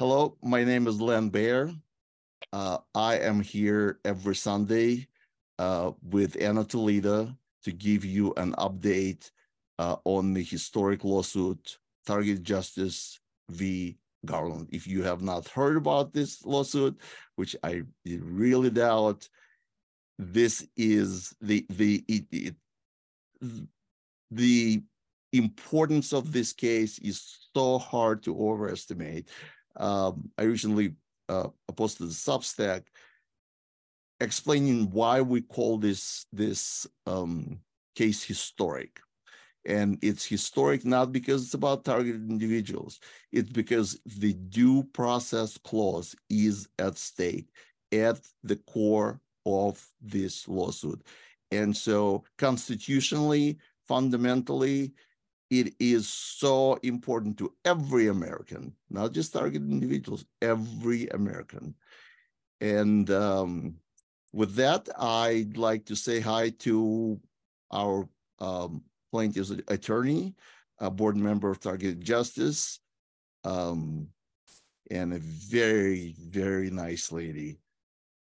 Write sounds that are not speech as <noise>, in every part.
Hello, my name is Len Ber. Uh, I am here every Sunday uh, with Anna Toledo to give you an update uh, on the historic lawsuit, Target Justice v. Garland. If you have not heard about this lawsuit, which I really doubt, this is the the it, it, the importance of this case is so hard to overestimate. Um, I recently uh, posted a Substack explaining why we call this this um, case historic. And it's historic not because it's about targeted individuals, it's because the due process clause is at stake at the core of this lawsuit. And so, constitutionally, fundamentally, it is so important to every American, not just targeted individuals, every American. And um, with that, I'd like to say hi to our um, plaintiff's attorney, a board member of Targeted Justice, um, and a very, very nice lady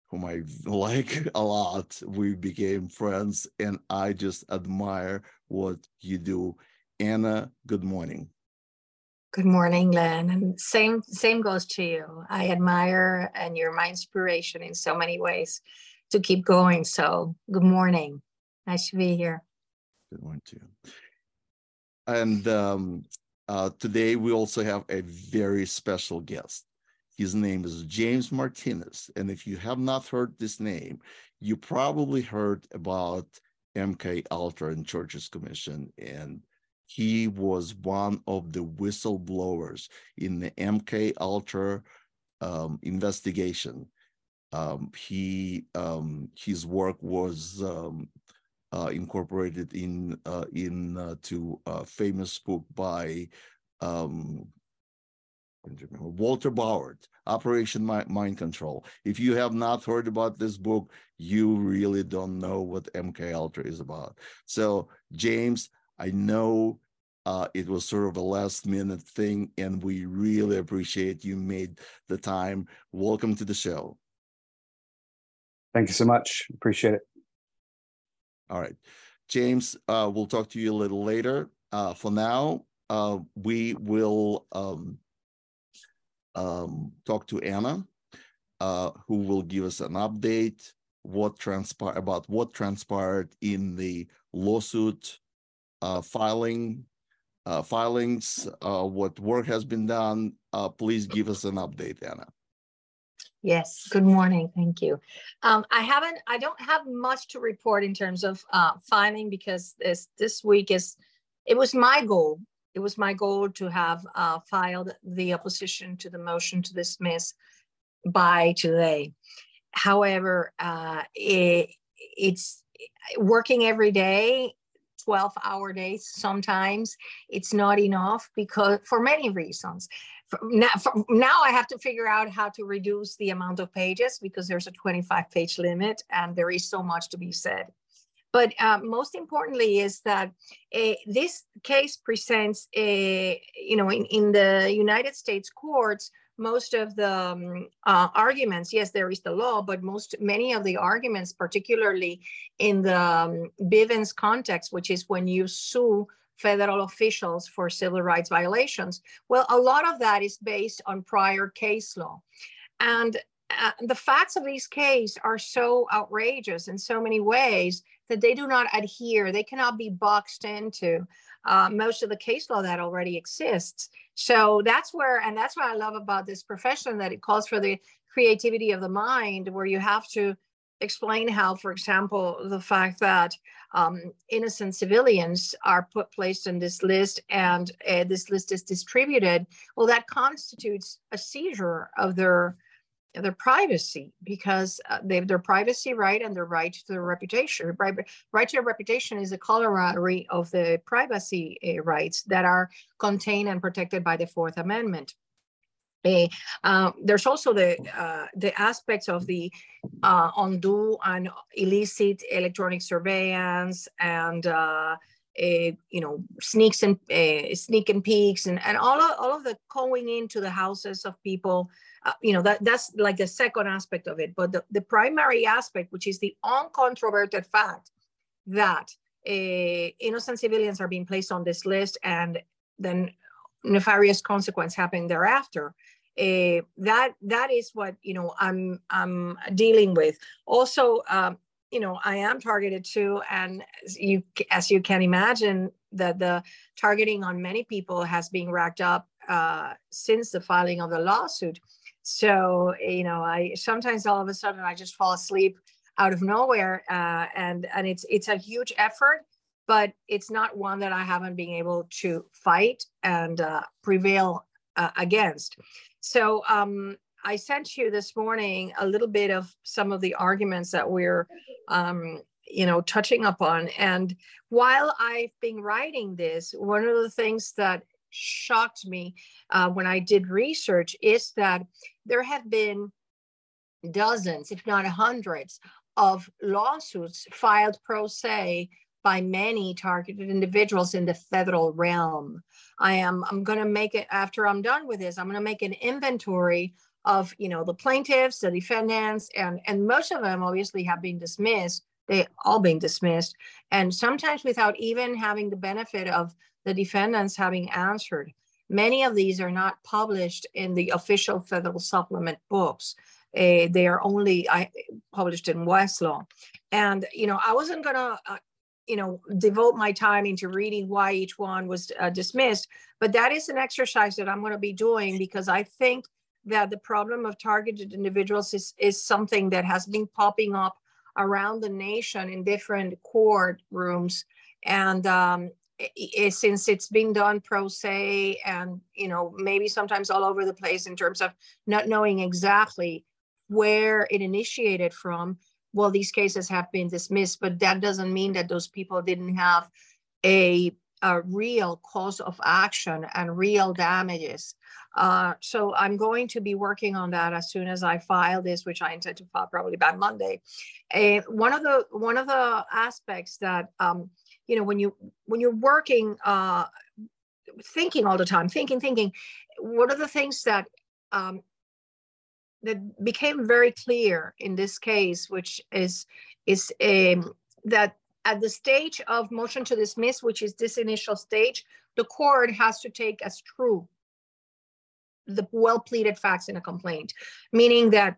whom I like a lot. We became friends, and I just admire what you do. Anna, good morning. Good morning, Len. And same same goes to you. I admire and you're my inspiration in so many ways to keep going. So good morning. Nice to be here. Good morning to you. And um, uh, today we also have a very special guest. His name is James Martinez. And if you have not heard this name, you probably heard about MK Ultra and Church's Commission. And he was one of the whistleblowers in the MK Ultra um, investigation. Um, he um, his work was um, uh, incorporated in uh, in uh, to a famous book by um, Walter Bowart, Operation Mind Control. If you have not heard about this book, you really don't know what MK Ultra is about. So, James, I know uh, it was sort of a last minute thing, and we really appreciate you made the time. Welcome to the show. Thank you so much. Appreciate it. All right. James, uh, we'll talk to you a little later. Uh, for now, uh, we will um, um, talk to Anna, uh, who will give us an update what transpired about what transpired in the lawsuit uh, filing uh, filings, uh, what work has been done. Uh, please give us an update, Anna. Yes, good morning. Thank you. Um, I haven't, I don't have much to report in terms of uh, filing because this this week is, it was my goal it was my goal to have uh, filed the opposition to the motion to dismiss by today. However, uh, it, it's working every day 12 hour days sometimes it's not enough because for many reasons. Now, now i have to figure out how to reduce the amount of pages because there's a 25 page limit and there is so much to be said. But uh, most importantly is that uh, this case presents, a, you know, in, in the United States courts, most of the um, uh, arguments, yes, there is the law, but most, many of the arguments, particularly in the um, Bivens context, which is when you sue federal officials for civil rights violations, well, a lot of that is based on prior case law. And uh, the facts of these cases are so outrageous in so many ways that they do not adhere, they cannot be boxed into uh, most of the case law that already exists. So that's where, and that's what I love about this profession that it calls for the creativity of the mind, where you have to explain how, for example, the fact that um, innocent civilians are put placed in this list and uh, this list is distributed, well, that constitutes a seizure of their their privacy because uh, they have their privacy right and their right to their reputation. Right, to their reputation is a corollary of the privacy uh, rights that are contained and protected by the Fourth Amendment. Uh, uh, there's also the uh, the aspects of the uh, undue and illicit electronic surveillance and uh, uh, you know, sneaks and sneak and peeks and, and all of, all of the going into the houses of people, uh, you know, that that's like the second aspect of it. But the, the primary aspect, which is the uncontroverted fact that uh, innocent civilians are being placed on this list and then nefarious consequence happening thereafter. Uh, that that is what you know I'm I'm dealing with. Also, um, you know, I am targeted too, and as you as you can imagine, that the targeting on many people has been racked up uh, since the filing of the lawsuit. So you know, I sometimes all of a sudden I just fall asleep out of nowhere, uh, and and it's it's a huge effort, but it's not one that I haven't been able to fight and uh, prevail uh, against. So um, I sent you this morning a little bit of some of the arguments that we're, um, you know, touching upon. And while I've been writing this, one of the things that shocked me uh, when I did research is that there have been dozens, if not hundreds, of lawsuits filed pro se by many targeted individuals in the federal realm. I am I'm going to make it after I'm done with this. I'm going to make an inventory of you know the plaintiffs, the defendants, and and most of them obviously have been dismissed. They all been dismissed, and sometimes without even having the benefit of the defendants having answered. Many of these are not published in the official federal supplement books. Uh, they are only I, published in Westlaw, and you know I wasn't gonna uh, you know devote my time into reading why each one was uh, dismissed, but that is an exercise that I'm going to be doing because I think that the problem of targeted individuals is, is something that has been popping up around the nation in different court rooms. And um, since it's being done pro se and, you know, maybe sometimes all over the place in terms of not knowing exactly where it initiated from, well, these cases have been dismissed, but that doesn't mean that those people didn't have a, a real cause of action and real damages uh, so I'm going to be working on that as soon as I file this, which I intend to file probably by Monday. And one of the one of the aspects that um, you know when you when you're working, uh, thinking all the time, thinking, thinking, one of the things that um, that became very clear in this case, which is is um, that at the stage of motion to dismiss, which is this initial stage, the court has to take as true the well pleaded facts in a complaint, meaning that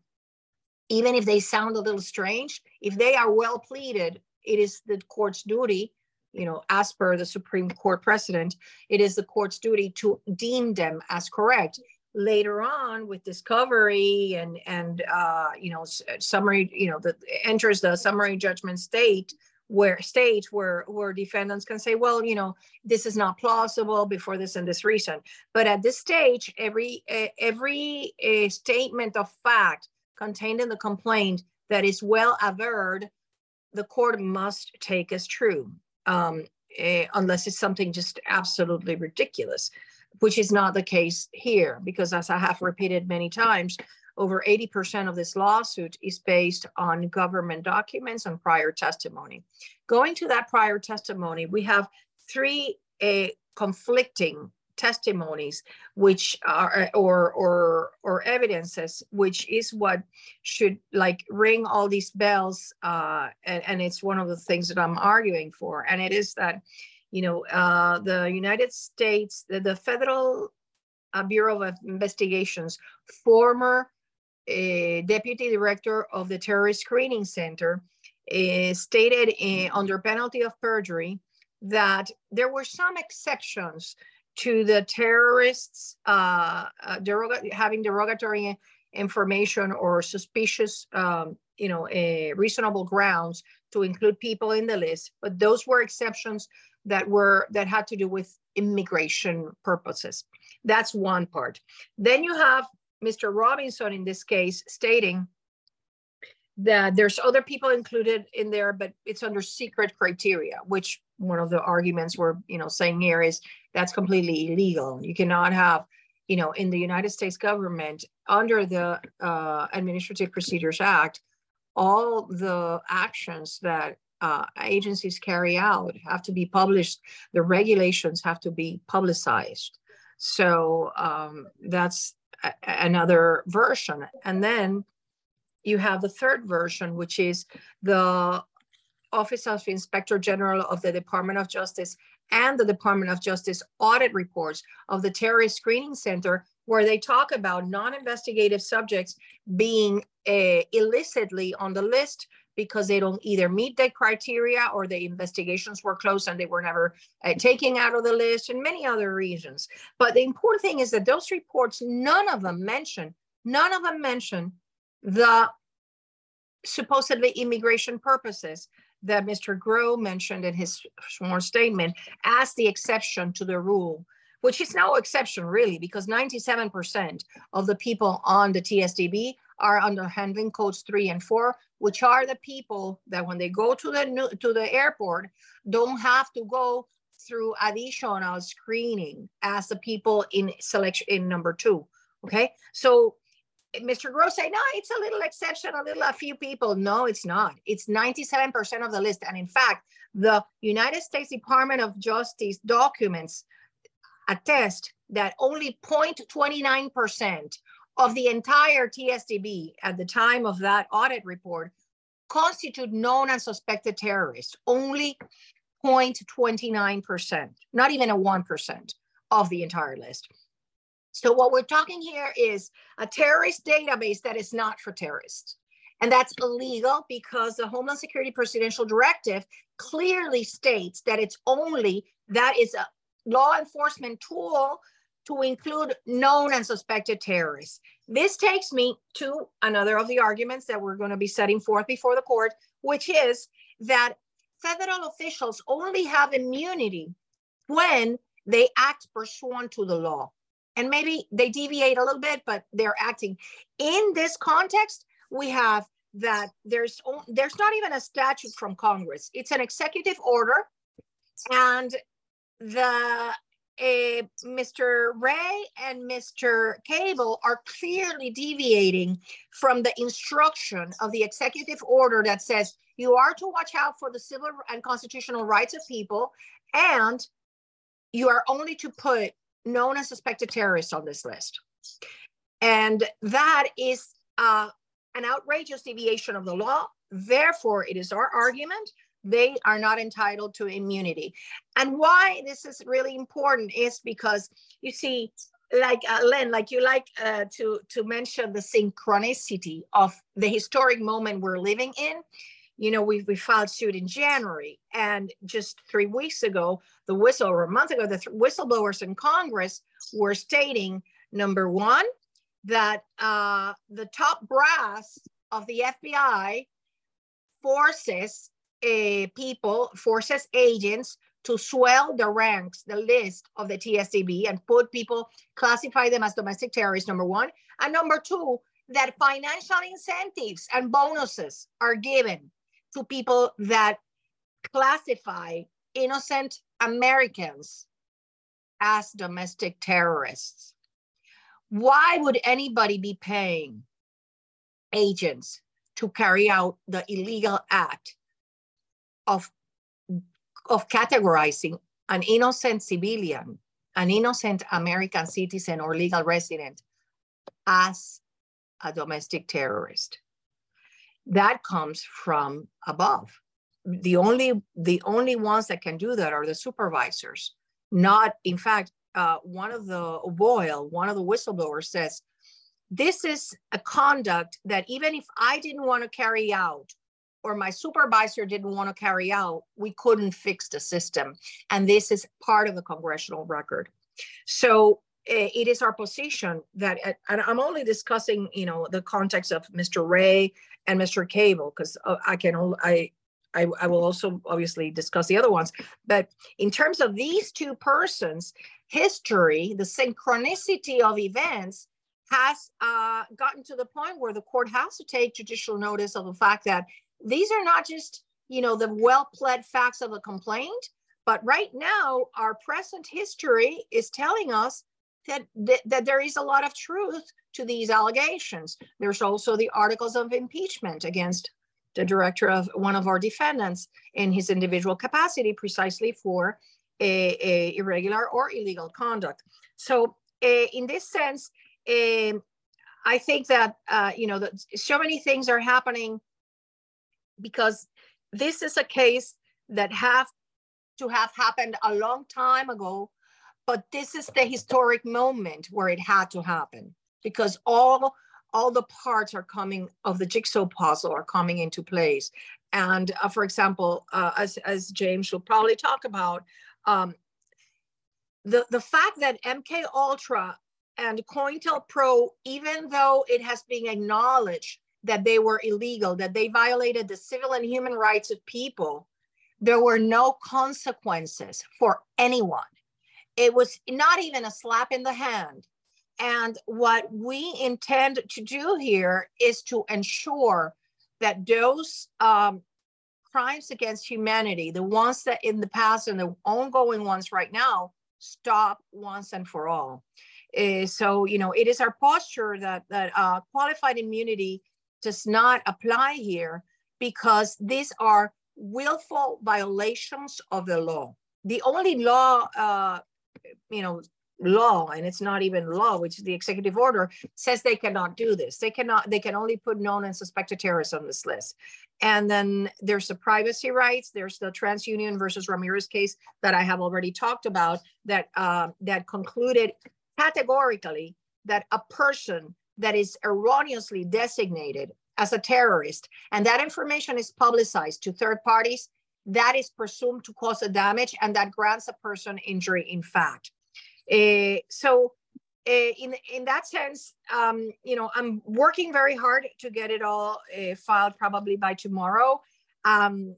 even if they sound a little strange, if they are well pleaded, it is the court's duty, you know, as per the Supreme Court precedent, it is the court's duty to deem them as correct. Later on, with discovery and and uh, you know summary, you know, that enters the summary judgment state where stage where where defendants can say well you know this is not plausible before this and this reason but at this stage every every statement of fact contained in the complaint that is well averred the court must take as true um, uh, unless it's something just absolutely ridiculous which is not the case here because as i have repeated many times over 80% of this lawsuit is based on government documents and prior testimony. Going to that prior testimony, we have three uh, conflicting testimonies which are or or or evidences which is what should like ring all these bells uh and, and it's one of the things that i'm arguing for. And it is that you know uh the united states the, the federal uh, bureau of investigations former deputy director of the Terrorist Screening Center, uh, stated uh, under penalty of perjury that there were some exceptions to the terrorists uh, uh having derogatory information or suspicious, um, you know, reasonable grounds to include people in the list. But those were exceptions that were that had to do with immigration purposes. That's one part. Then you have Mr. Robinson in this case stating that there's other people included in there, but it's under secret criteria, which one of the arguments we're you know saying here is that's completely illegal. You cannot have, you know, in the United States government under the uh, Administrative Procedures Act, all the actions that uh, agencies carry out have to be published. The regulations have to be publicized. So um, that's a- another version. And then you have the third version, which is the Office of Inspector General of the Department of Justice and the Department of Justice audit reports of the Terrorist Screening Center, where they talk about non-investigative subjects being uh, illicitly on the list because they don't either meet the criteria or the investigations were closed and they were never uh, taken out of the list and many other reasons. But the important thing is that those reports, none of them mention, none of them mention the supposedly immigration purposes that Mr. Groh mentioned in his sworn statement as the exception to the rule, which is no exception really, because 97% of the people on the TSDB are under handling codes three and four, which are the people that when they go to the new, to the airport, don't have to go through additional screening as the people in selection in number two. Okay, so Mr. Groh's say, no, it's a little exception, a little, a few people. No, it's not. It's 97% of the list. And in fact, the United States Department of Justice documents attest that only 0.29% of the entire TSDB at the time of that audit report constitute known and suspected terrorists. Only 0.29%, not even a 1% of the entire list. So what we're talking here is a terrorist database that is not for terrorists. And that's illegal because the Homeland Security Presidential Directive clearly states that it's only, that is a law enforcement tool to include known and suspected terrorists. This takes me to another of the arguments that we're going to be setting forth before the court, which is that federal officials only have immunity when they act pursuant to the law and maybe they deviate a little bit, but they're acting. In this context, we have that there's there's not even a statute from Congress. It's an executive order, and the uh, Mr. Wray and Mr. Kable are clearly deviating from the instruction of the executive order that says you are to watch out for the civil and constitutional rights of people, and you are only to put known as suspected terrorists on this list. And that is uh, an outrageous deviation of the law. Therefore, it is our argument they are not entitled to immunity. And why this is really important is because you see, like uh, Len, like you like uh, to to mention the synchronicity of the historic moment we're living in you know, we, we filed suit in January. And just three weeks ago, the whistle, or a month ago, the th- whistleblowers in Congress were stating number one, that uh, the top brass of the FBI forces uh, people, forces agents to swell the ranks, the list of the TSDB and put people, classify them as domestic terrorists, number one. And number two, that financial incentives and bonuses are given to people that classify innocent Americans as domestic terrorists. Why would anybody be paying agents to carry out the illegal act of, of categorizing an innocent civilian, an innocent American citizen or legal resident as a domestic terrorist? That comes from above. The only the only ones that can do that are the supervisors. Not, in fact, uh, one of the Boyle, one of the whistleblowers says, this is a conduct that even if I didn't want to carry out or my supervisor didn't want to carry out, we couldn't fix the system. And this is part of the congressional record. So it is our position that, and I'm only discussing, you know, the context of Mr. Wray and Mr. Kable, because uh, I can I, I I will also obviously discuss the other ones. But in terms of these two persons, history, the synchronicity of events has uh, gotten to the point where the court has to take judicial notice of the fact that these are not just you know the well-pled facts of a complaint, but right now our present history is telling us that, that, that there is a lot of truth to these allegations. There's also the articles of impeachment against the director of one of our defendants in his individual capacity precisely for a, a irregular or illegal conduct. So uh, in this sense, um, I think that, uh, you know, that so many things are happening because this is a case that have to have happened a long time ago, but this is the historic moment where it had to happen because all all the parts are coming of the jigsaw puzzle are coming into place. And uh, for example, uh, as, as James will probably talk about, um, the, the fact that MK Ultra and COINTELPRO, even though it has been acknowledged that they were illegal, that they violated the civil and human rights of people, there were no consequences for anyone. It was not even a slap in the hand. And what we intend to do here is to ensure that those um, crimes against humanity, the ones that in the past and the ongoing ones right now, stop once and for all. Uh, so, you know, it is our posture that, that uh, qualified immunity does not apply here because these are willful violations of the law. The only law, uh, you know, law, and it's not even law, which is the executive order, says they cannot do this. They cannot, they can only put known and suspected terrorists on this list. And then there's the privacy rights. There's the TransUnion versus Ramirez case that I have already talked about that uh, that concluded categorically that a person that is erroneously designated as a terrorist and that information is publicized to third parties, that is presumed to cause a damage and that grants a person injury in fact. Uh, so uh, in, in that sense, um, you know, I'm working very hard to get it all uh, filed probably by tomorrow. Um,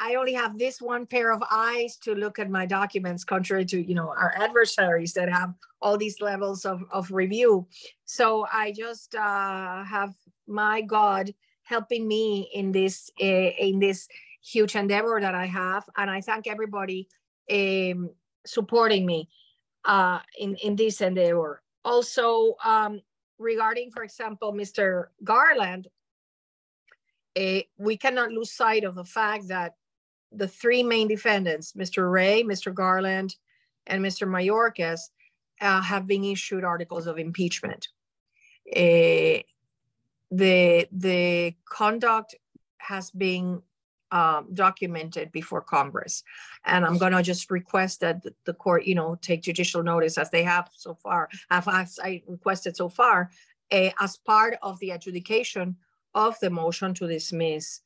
I only have this one pair of eyes to look at my documents, contrary to you know our adversaries that have all these levels of, of review. So I just uh, have my God helping me in this uh, in this huge endeavor that I have, and I thank everybody um, supporting me uh, in, in this endeavor. Also, um, regarding, for example, Mr. Garland, uh, we cannot lose sight of the fact that the three main defendants, Mr. Wray, Mr. Garland, and Mr. Mayorkas, uh, have been issued articles of impeachment. Uh, the the conduct has been um, documented before Congress. And I'm going to just request that the court, you know, take judicial notice as they have so far, have as I requested so far, uh, as part of the adjudication of the motion to dismiss.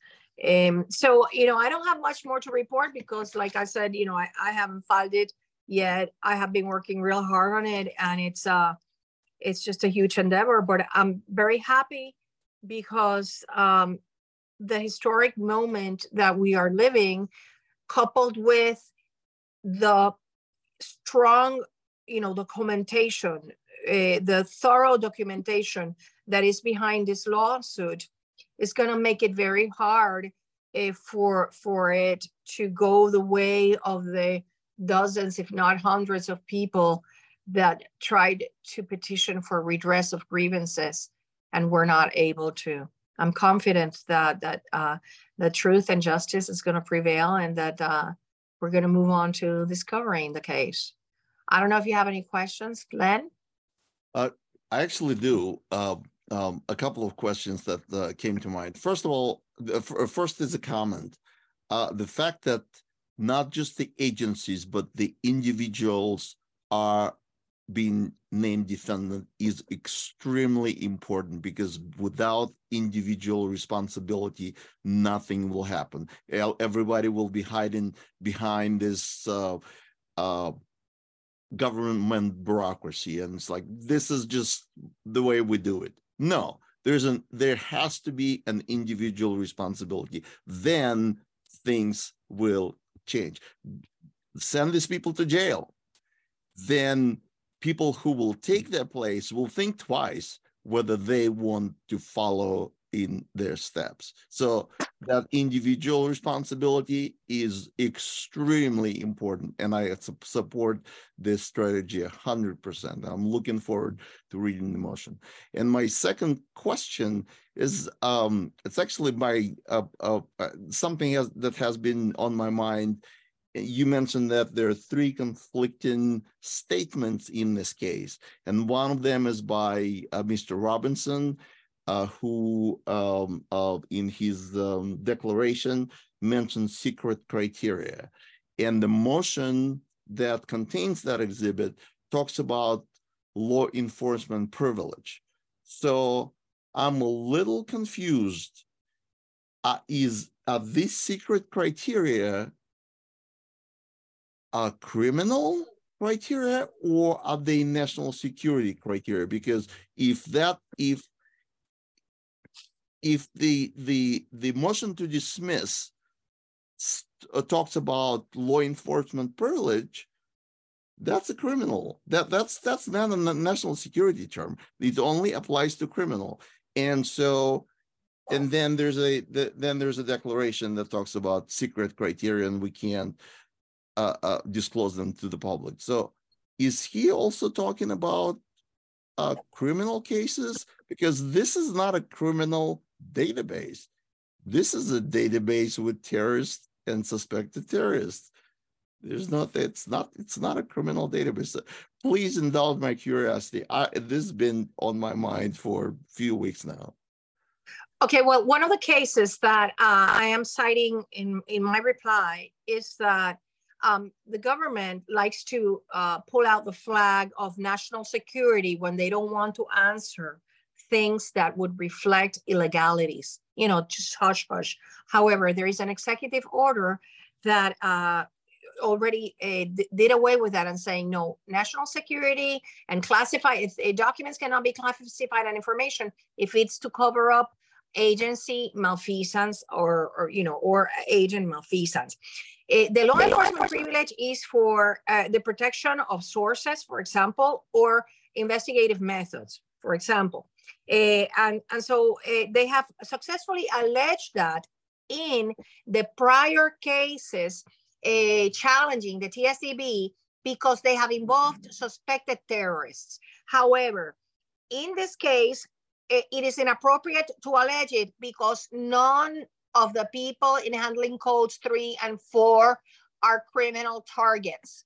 Um, so, you know, I don't have much more to report because, like I said, you know, I, I haven't filed it yet. I have been working real hard on it, and it's uh, it's just a huge endeavor. But I'm very happy because um, the historic moment that we are living, coupled with the strong, you know, documentation, uh, the thorough documentation that is behind this lawsuit, is going to make it very hard uh, for for it to go the way of the dozens, if not hundreds, of people that tried to petition for redress of grievances and were not able to. I'm confident that that uh, the truth and justice is going to prevail, and that uh, we're going to move on to discovering the case. I don't know if you have any questions, Len. Uh, I actually do. Uh, um, a couple of questions that uh, came to mind. First of all, the, first is a comment. Uh, the fact that not just the agencies but the individuals are being named defendant is extremely important because without individual responsibility, nothing will happen. Everybody will be hiding behind this uh, uh, government bureaucracy, and it's like this is just the way we do it. No, there's an there has to be an individual responsibility. Then things will change. Send these people to jail. Then people who will take their place will think twice whether they want to follow in their steps. So that individual responsibility is extremely important and i support this strategy 100% i'm looking forward to reading the motion and my second question is um, it's actually my uh, uh, uh, something that has been on my mind you mentioned that there are three conflicting statements in this case and one of them is by uh, mr robinson uh, who um, uh, in his um, declaration mentioned secret criteria. And the motion that contains that exhibit talks about law enforcement privilege. So I'm a little confused. Uh, is are these secret criteria a criminal criteria or are they national security criteria? Because if that if if the the the motion to dismiss uh, talks about law enforcement privilege, that's a criminal. That that's that's not a national security term. It only applies to criminal. And so, and then there's a the, then there's a declaration that talks about secret criteria, and we can't uh, uh, disclose them to the public. So, is he also talking about uh, criminal cases? Because this is not a criminal database. This is a database with terrorists and suspected terrorists. There's not, it's not, it's not a criminal database. Please indulge my curiosity. I, this has been on my mind for a few weeks now. Okay, well, one of the cases that uh, I am citing in, in my reply is that um, the government likes to uh, pull out the flag of national security when they don't want to answer things that would reflect illegalities, you know, just hush hush. However, there is an executive order that uh, already uh, did away with that and saying no national security and classify if uh, documents cannot be classified and information if it's to cover up agency malfeasance or, or you know or agent malfeasance uh, the law enforcement privilege is for uh, the protection of sources for example or investigative methods for example uh, and, and so uh, they have successfully alleged that in the prior cases uh, challenging the TSDB because they have involved suspected terrorists. However, in this case, it is inappropriate to allege it because none of the people in handling codes three and four are criminal targets.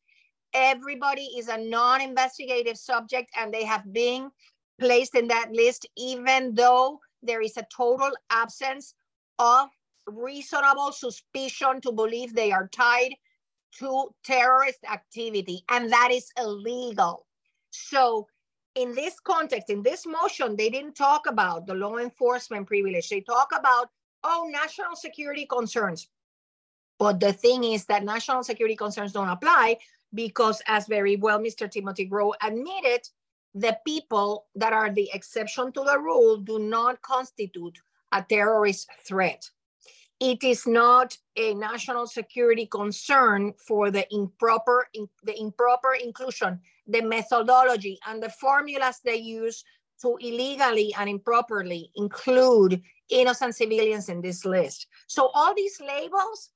Everybody is a non investigative subject and they have been placed in that list, even though there is a total absence of reasonable suspicion to believe they are tied to terrorist activity, and that is illegal. So, in this context, in this motion, they didn't talk about the law enforcement privilege. They talk about, oh, national security concerns. But the thing is that national security concerns don't apply because, as very well Mr. Timothy Groh admitted, the people that are the exception to the rule do not constitute a terrorist threat. It is not a national security concern for the improper, the improper inclusion, the methodology and the formulas they use to illegally and improperly include innocent civilians in this list. So all these labels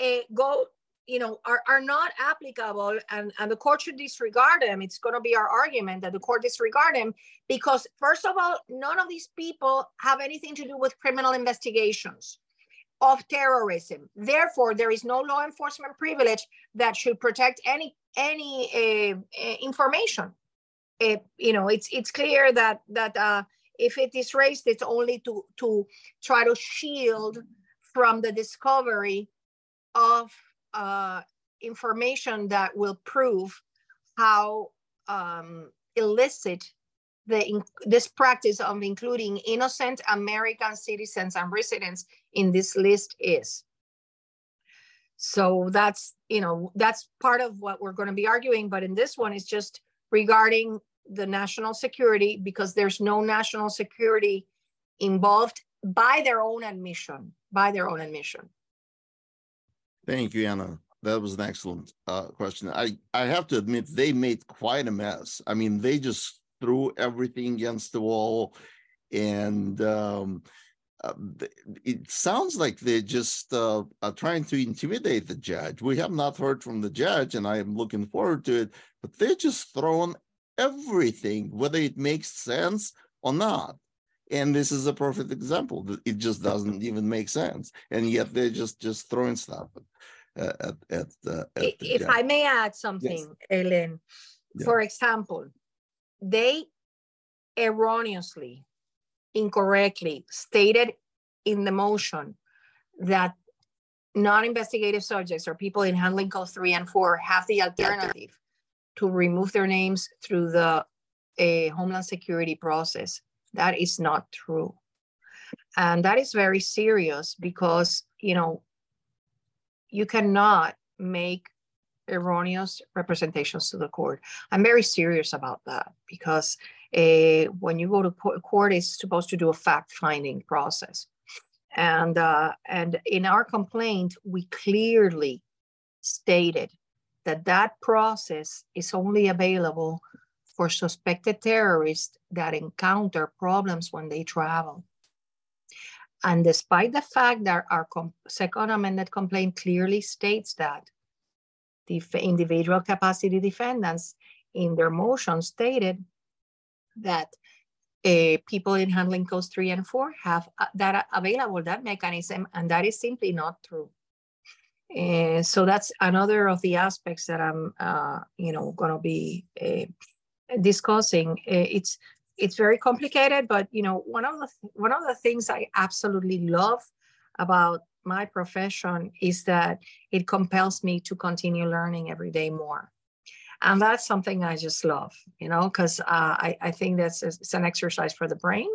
uh, go you know, are, are not applicable and, and the court should disregard them. It's going to be our argument that the court disregard them because, first of all, none of these people have anything to do with criminal investigations of terrorism. Therefore, there is no law enforcement privilege that should protect any any uh, information. Uh, you know, it's it's clear that that uh, if it is raised, it's only to to try to shield from the discovery of uh, information that will prove how um, illicit the this practice of including innocent American citizens and residents in this list is. So that's you know that's part of what we're going to be arguing, but in this one is just regarding the national security because there's no national security involved by their own admission by their own admission Thank you, Anna. That was an excellent uh, question. I, I have to admit, they made quite a mess. I mean, they just threw everything against the wall. And um, uh, it sounds like they're just uh, uh, trying to intimidate the judge. We have not heard from the judge, and I am looking forward to it. But they're just throwing everything, whether it makes sense or not. And this is a perfect example. It just doesn't even make sense, and yet they're just just throwing stuff at at, at, uh, at If. I may add something, Ellen, Yeah. for example, they erroneously, incorrectly stated in the motion that non-investigative subjects or people in handling codes three and four have the alternative to remove their names through the uh, Homeland Security process. That is not true. And that is very serious because, you know, you cannot make erroneous representations to the court. I'm very serious about that because uh, when you go to court, it's supposed to do a fact-finding process. And, uh, and in our complaint, we clearly stated that that process is only available for suspected terrorists that encounter problems when they travel. And despite the fact that our second amended complaint clearly states that, the individual capacity defendants in their motion stated that uh, people in handling codes three and four have uh, that available, that mechanism, and that is simply not true. And so that's another of the aspects that I'm, uh, you know, going to be uh, discussing. Uh, it's it's very complicated, but you know, one of the th- one of the things I absolutely love about my profession is that it compels me to continue learning every day more, and that's something I just love, you know, because uh, I I think that's it's an exercise for the brain,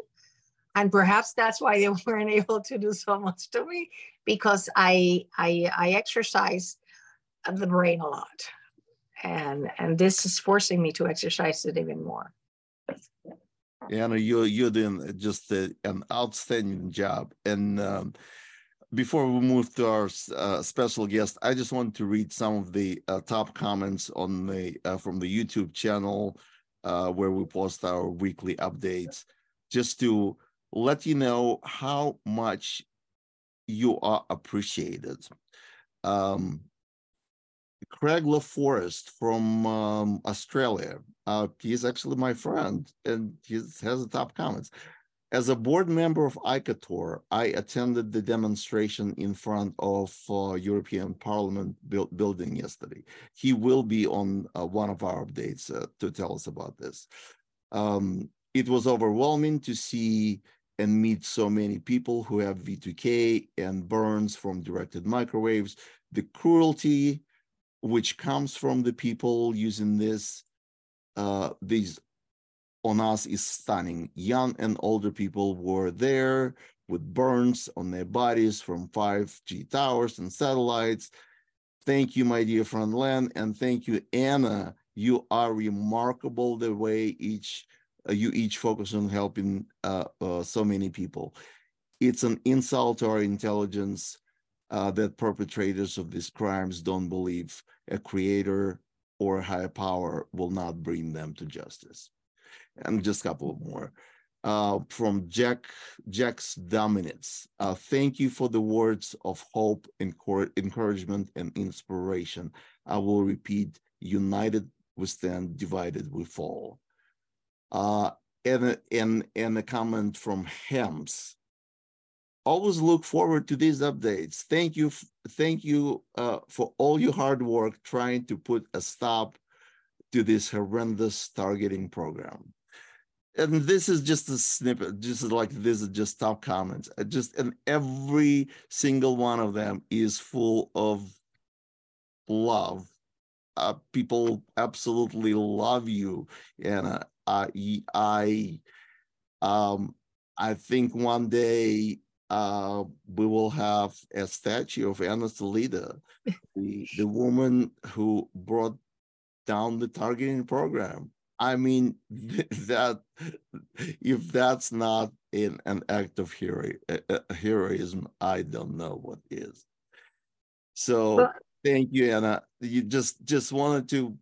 and perhaps that's why they <laughs> weren't able to do so much to me because I I I exercise the brain a lot, and and this is forcing me to exercise it even more. Anna, you're you're doing just a, an outstanding job. And um, before we move to our uh, special guest, I just want to read some of the uh, top comments on the uh, from the YouTube channel uh, where we post our weekly updates, just to let you know how much you are appreciated. Um, Craig LaForest from um, Australia. Uh, he's actually my friend, and he has the top comments. As a board member of ICATOR, I attended the demonstration in front of uh, European Parliament buil- building yesterday. He will be on uh, one of our updates uh, to tell us about this. Um, it was overwhelming to see and meet so many people who have V2K and burns from directed microwaves. The cruelty which comes from the people using this uh these on us is stunning. Young and older people were there with burns on their bodies from 5g towers and satellites. Thank you my dear friend len and thank you anna. You are remarkable the way each you each focus on helping uh, uh, so many people it's an insult to our intelligence uh, that perpetrators of these crimes don't believe a creator or a higher power will not bring them to justice. And just a couple more. Uh, from Jack Jack's Dominance. Uh, thank you for the words of hope, encouragement, and inspiration. I will repeat: united we stand, divided we fall. Uh, and and and a comment from Hems always look forward to these updates. Thank you, thank you uh, for all your hard work trying to put a stop to this horrendous targeting program. And this is just a snippet, just like this is just top comments. Just and every single one of them is full of love. Uh, people absolutely love you, uh, I, I, um, I think one day uh, we will have a statue of Anna Salida, <laughs> the, the woman who brought down the targeting program. I mean, th- <laughs> that if that's not in an act of hero, uh, uh, heroism, I don't know what is. So thank you, Anna. You just just wanted to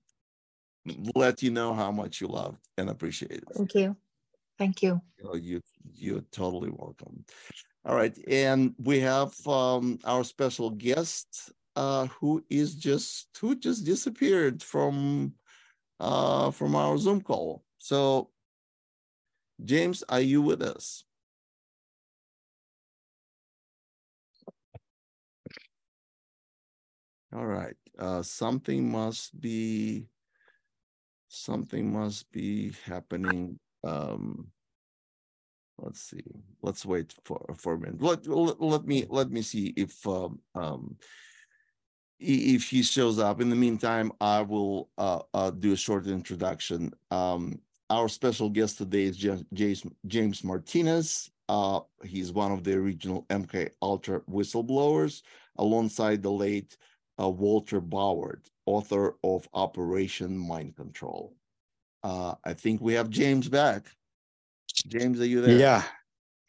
let you know how much you loved and appreciate it Thank you. Thank you. you know, you you're totally welcome. All right, and we have um, our special guest uh, who is just who just disappeared from uh, from our Zoom call. So, James, are you with us? All right, uh, something must be something must be happening. Um, let's see. Let's wait for for a minute. Let let, let me let me see if um, um, if he shows up. In the meantime, I will uh, uh, do a short introduction. Um, our special guest today is James, James Martinez. Uh, he's one of the original MK Ultra whistleblowers, alongside the late uh, Walter Bowart, author of Operation Mind Control. Uh, I think we have James back. James, are you there? Yeah.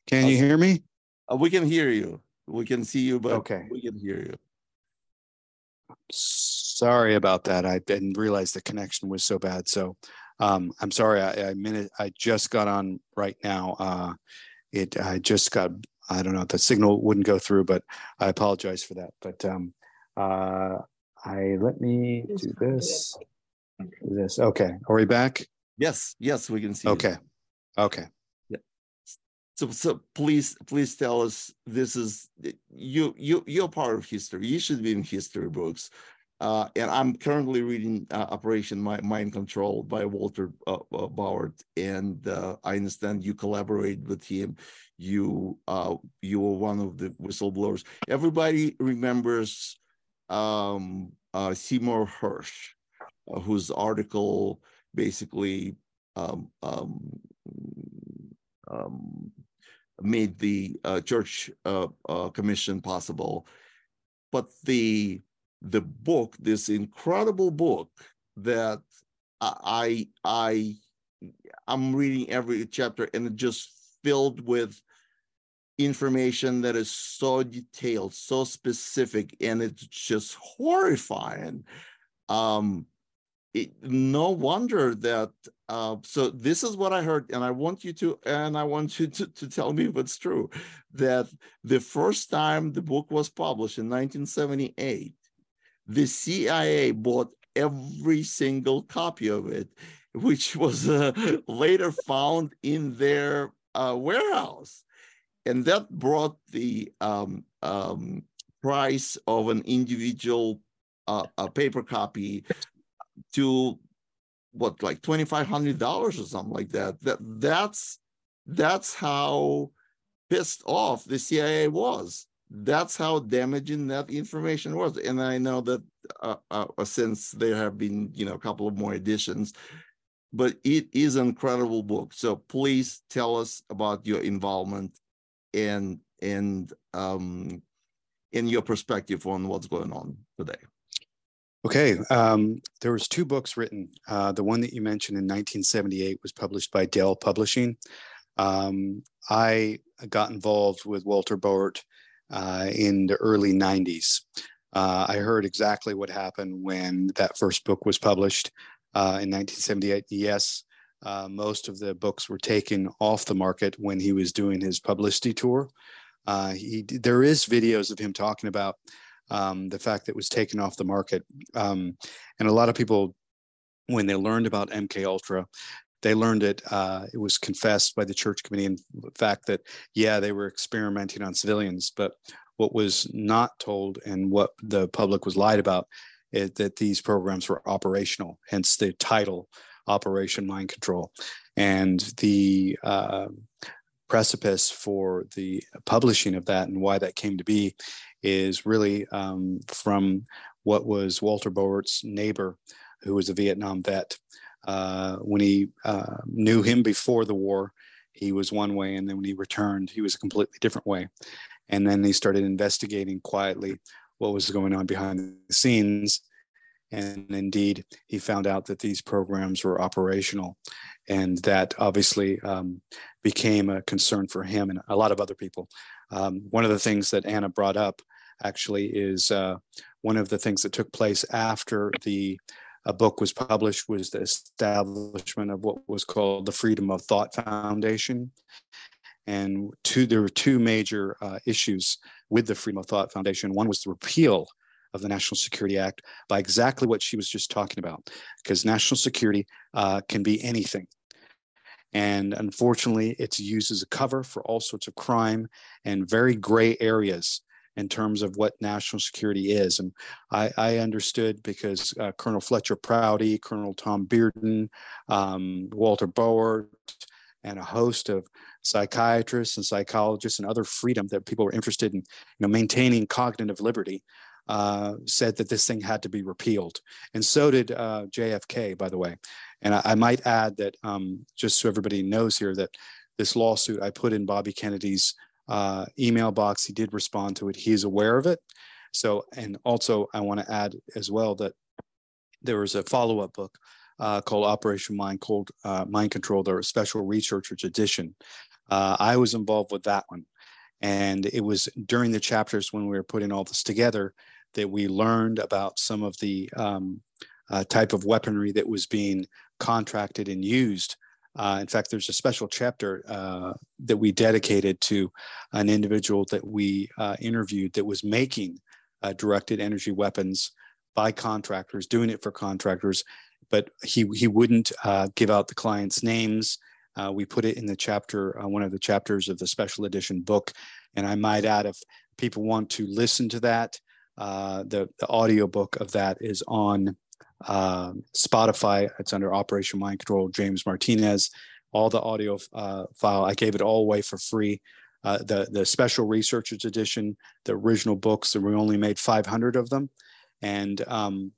Can you hear me? Uh, we can hear you. We can see you, but okay. we can hear you. Sorry about that. I didn't realize the connection was so bad. So um, I'm sorry. I, I minute. I just got on right now. Uh, it. I just got. I don't know. The signal wouldn't go through, but I apologize for that. But um, uh, I let me do this. Do this. Okay. Are we back? Yes. Yes, we can see. Okay. You. Okay. Yeah. So, so please, please tell us. This is you. You. You're part of history. You should be in history books. Uh, and I'm currently reading uh, Operation Mind Control by Walter uh, uh Bowart, and uh, I understand you collaborated with him. You uh, you were one of the whistleblowers. Everybody remembers um, Seymour Hersh, whose article basically um, um, um, made the Church Commission possible. But the the book, this incredible book that I I I'm reading every chapter and it just filled with information that is so detailed, so specific, and it's just horrifying. Um, it, no wonder that. Uh, so this is what I heard, and I want you to, and I want you <laughs> to, to tell me if it's true, that the first time the book was published in 1978, the CIA bought every single copy of it, which was uh, <laughs> later found in their uh, warehouse. And that brought the um, um, price of an individual uh, a paper copy to what like twenty five hundred dollars or something like that. That that's that's how pissed off the CIA was that's how damaging that information was. And I know that uh, uh, uh, since there have been, you know, a couple of more editions, but it is an incredible book. So please tell us about your involvement and and um, in your perspective on what's going on today. Okay, um, there was two books written. Uh, the one that you mentioned in 1978 was published by Dell Publishing. Um, I got involved with Walter Bowart uh, in the early 90s. Uh, I heard exactly what happened when that first book was published uh, in 1978. Yes, uh, most of the books were taken off the market when he was doing his publicity tour. Uh, he, there is videos of him talking about um, the fact that it was taken off the market. Um, and a lot of people, when they learned about MK Ultra, they learned it. Uh, it was confessed by the church committee, in fact, that yeah, they were experimenting on civilians. But what was not told and what the public was lied about is that these programs were operational. Hence the title, Operation Mind Control, and the uh, precipice for the publishing of that and why that came to be is really um, from what was Walter Bowart's neighbor, who was a Vietnam vet uh, when he uh, knew him before the war, he was one way, and then when he returned, he was a completely different way. And then he started investigating quietly what was going on behind the scenes. And indeed, he found out that these programs were operational. And that obviously um, became a concern for him and a lot of other people. Um, one of the things that Anna brought up actually is uh, one of the things that took place after the a book was published was the establishment of what was called the Freedom of Thought Foundation. And two, there were two major uh, issues with the Freedom of Thought Foundation. One was the repeal of the National Security Act by exactly what she was just talking about, because national security uh, can be anything. And unfortunately, it's used as a cover for all sorts of crime and very gray areas in terms of what national security is. And I, I understood because uh, Colonel Fletcher Prouty, Colonel Tom Bearden, um, Walter Bowart, and a host of psychiatrists and psychologists and other freedom that people were interested in you know, maintaining cognitive liberty uh, said that this thing had to be repealed. And so did uh, JFK, by the way. And I, I might add that um, just so everybody knows here that this lawsuit I put in Bobby Kennedy's uh, email box. He did respond to it. He's aware of it. So, and also I want to add as well that there was a follow-up book uh, called Operation Mind, called uh, Mind Control, the Special Researchers Edition. Uh, I was involved with that one. And it was during the chapters when we were putting all this together that we learned about some of the um, uh, type of weaponry that was being contracted and used. Uh, in fact, there's a special chapter uh, that we dedicated to an individual that we uh, interviewed that was making uh, directed energy weapons by contractors, doing it for contractors, but he, he wouldn't uh, give out the client's names uh, we put it in the chapter, uh, one of the chapters of the special edition book. And I might add, if people want to listen to that, uh, the, the audio book of that is on uh, Spotify. It's under Operation Mind Control, James Martinez. All the audio uh, file, I gave it all away for free. Uh, the, the special researchers edition, the original books, and we only made 500 of them. And um,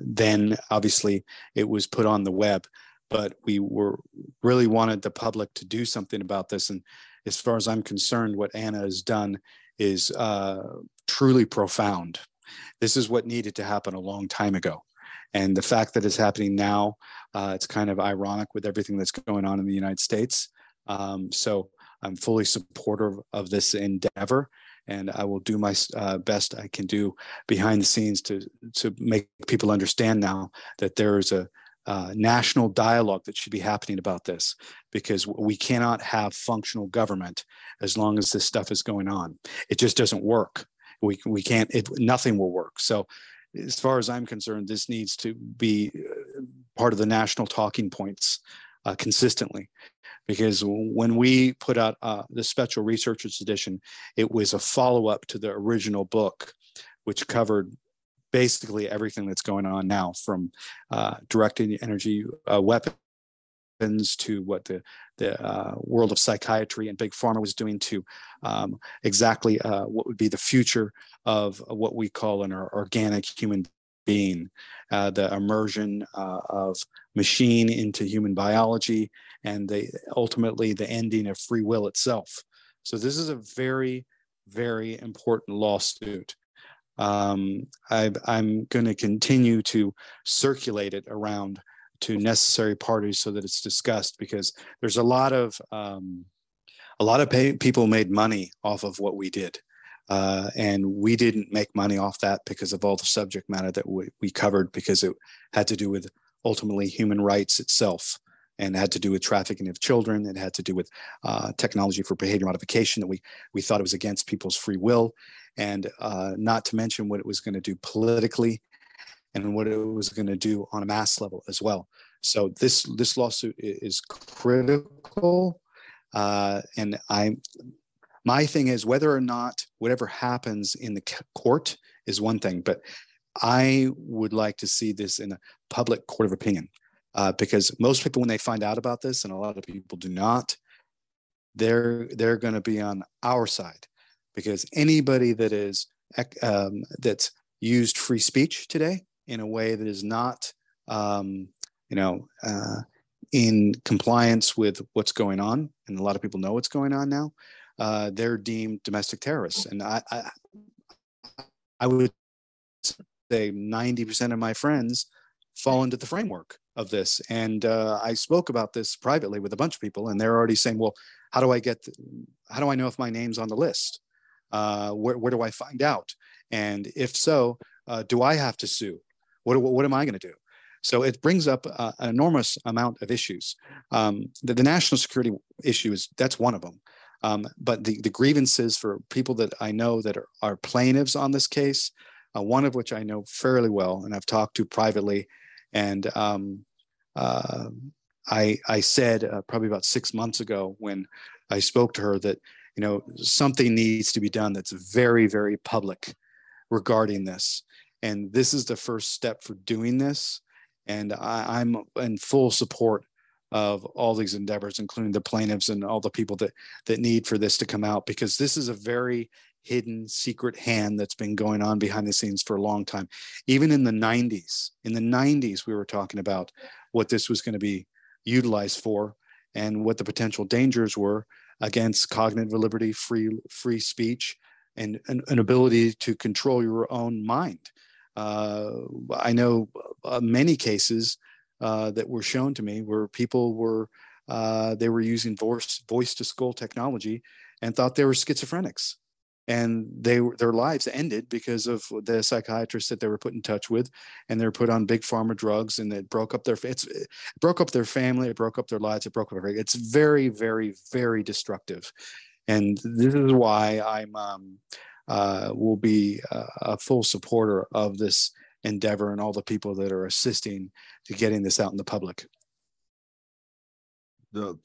then obviously it was put on the web but we were really wanted the public to do something about this. And as far as I'm concerned, what Anna has done is uh, truly profound. This is what needed to happen a long time ago. And the fact that it's happening now, uh, it's kind of ironic with everything that's going on in the United States. Um, so I'm fully supportive of this endeavor and I will do my uh, best I can do behind the scenes to to make people understand now that there is a uh, national dialogue that should be happening about this because we cannot have functional government as long as this stuff is going on. It just doesn't work. We, we can't, it, nothing will work. So, as far as I'm concerned, this needs to be uh, part of the national talking points uh, consistently. Because when we put out uh, the Special Researchers Edition, it was a follow up to the original book, which covered basically everything that's going on now from uh, directing energy uh, weapons to what the the uh, world of psychiatry and big pharma was doing to um, exactly uh, what would be the future of what we call an organic human being, uh, the immersion uh, of machine into human biology, and the ultimately the ending of free will itself. So this is a very very important lawsuit um, I, I'm going to continue to circulate it around to necessary parties so that it's discussed because there's a lot of um, a lot of pay, people made money off of what we did. Uh, and we didn't make money off that because of all the subject matter that we, we covered because it had to do with ultimately human rights itself and it had to do with trafficking of children. It had to do with uh, technology for behavior modification that we we thought it was against people's free will, and uh, not to mention what it was going to do politically and what it was going to do on a mass level as well. So this this lawsuit is critical, uh, and I my thing is whether or not whatever happens in the court is one thing, but I would like to see this in a public court of opinion uh, because most people when they find out about this, and a lot of people do not, they're they're going to be on our side. Because anybody that is um, that's used free speech today in a way that is not um, you know uh, in compliance with what's going on and a lot of people know what's going on now uh, they're deemed domestic terrorists. And I, I, I would say 90% of my friends fall into the framework of this and uh, i spoke about this privately with a bunch of people and they're already saying well how do i get the, how do i know if my name's on the list uh, where, where do I find out? And if so, uh, do I have to sue? What, what, what am I going to do? So it brings up uh, an enormous amount of issues. Um, the, the, national security issue is that's one of them. Um, but the, the grievances for people that I know that are, are plaintiffs on this case, uh, one of which I know fairly well and I've talked to privately. And um, uh, I, I said uh, probably about six months ago when I spoke to her that, you know, something needs to be done that's very, very public regarding this. And this is the first step for doing this. And I, I'm in full support of all these endeavors, including the plaintiffs and all the people that that need for this to come out, because this is a very hidden secret hand that's been going on behind the scenes for a long time. Even in the 90s, in the 90s, we were talking about what this was going to be utilized for and what the potential dangers were against cognitive liberty, free free speech, and an, an ability to control your own mind. Uh, I know uh, many cases uh, that were shown to me where people were uh, they were using voice voice to skull technology and thought they were schizophrenics and they their lives ended because of the psychiatrists that they were put in touch with and they were put on big pharma drugs and it broke up their it's it broke up their family it broke up their lives it broke up everything it's very very very destructive and this is why i'm um, uh, will be a, a full supporter of this endeavor and all the people that are assisting to getting this out in the public. The,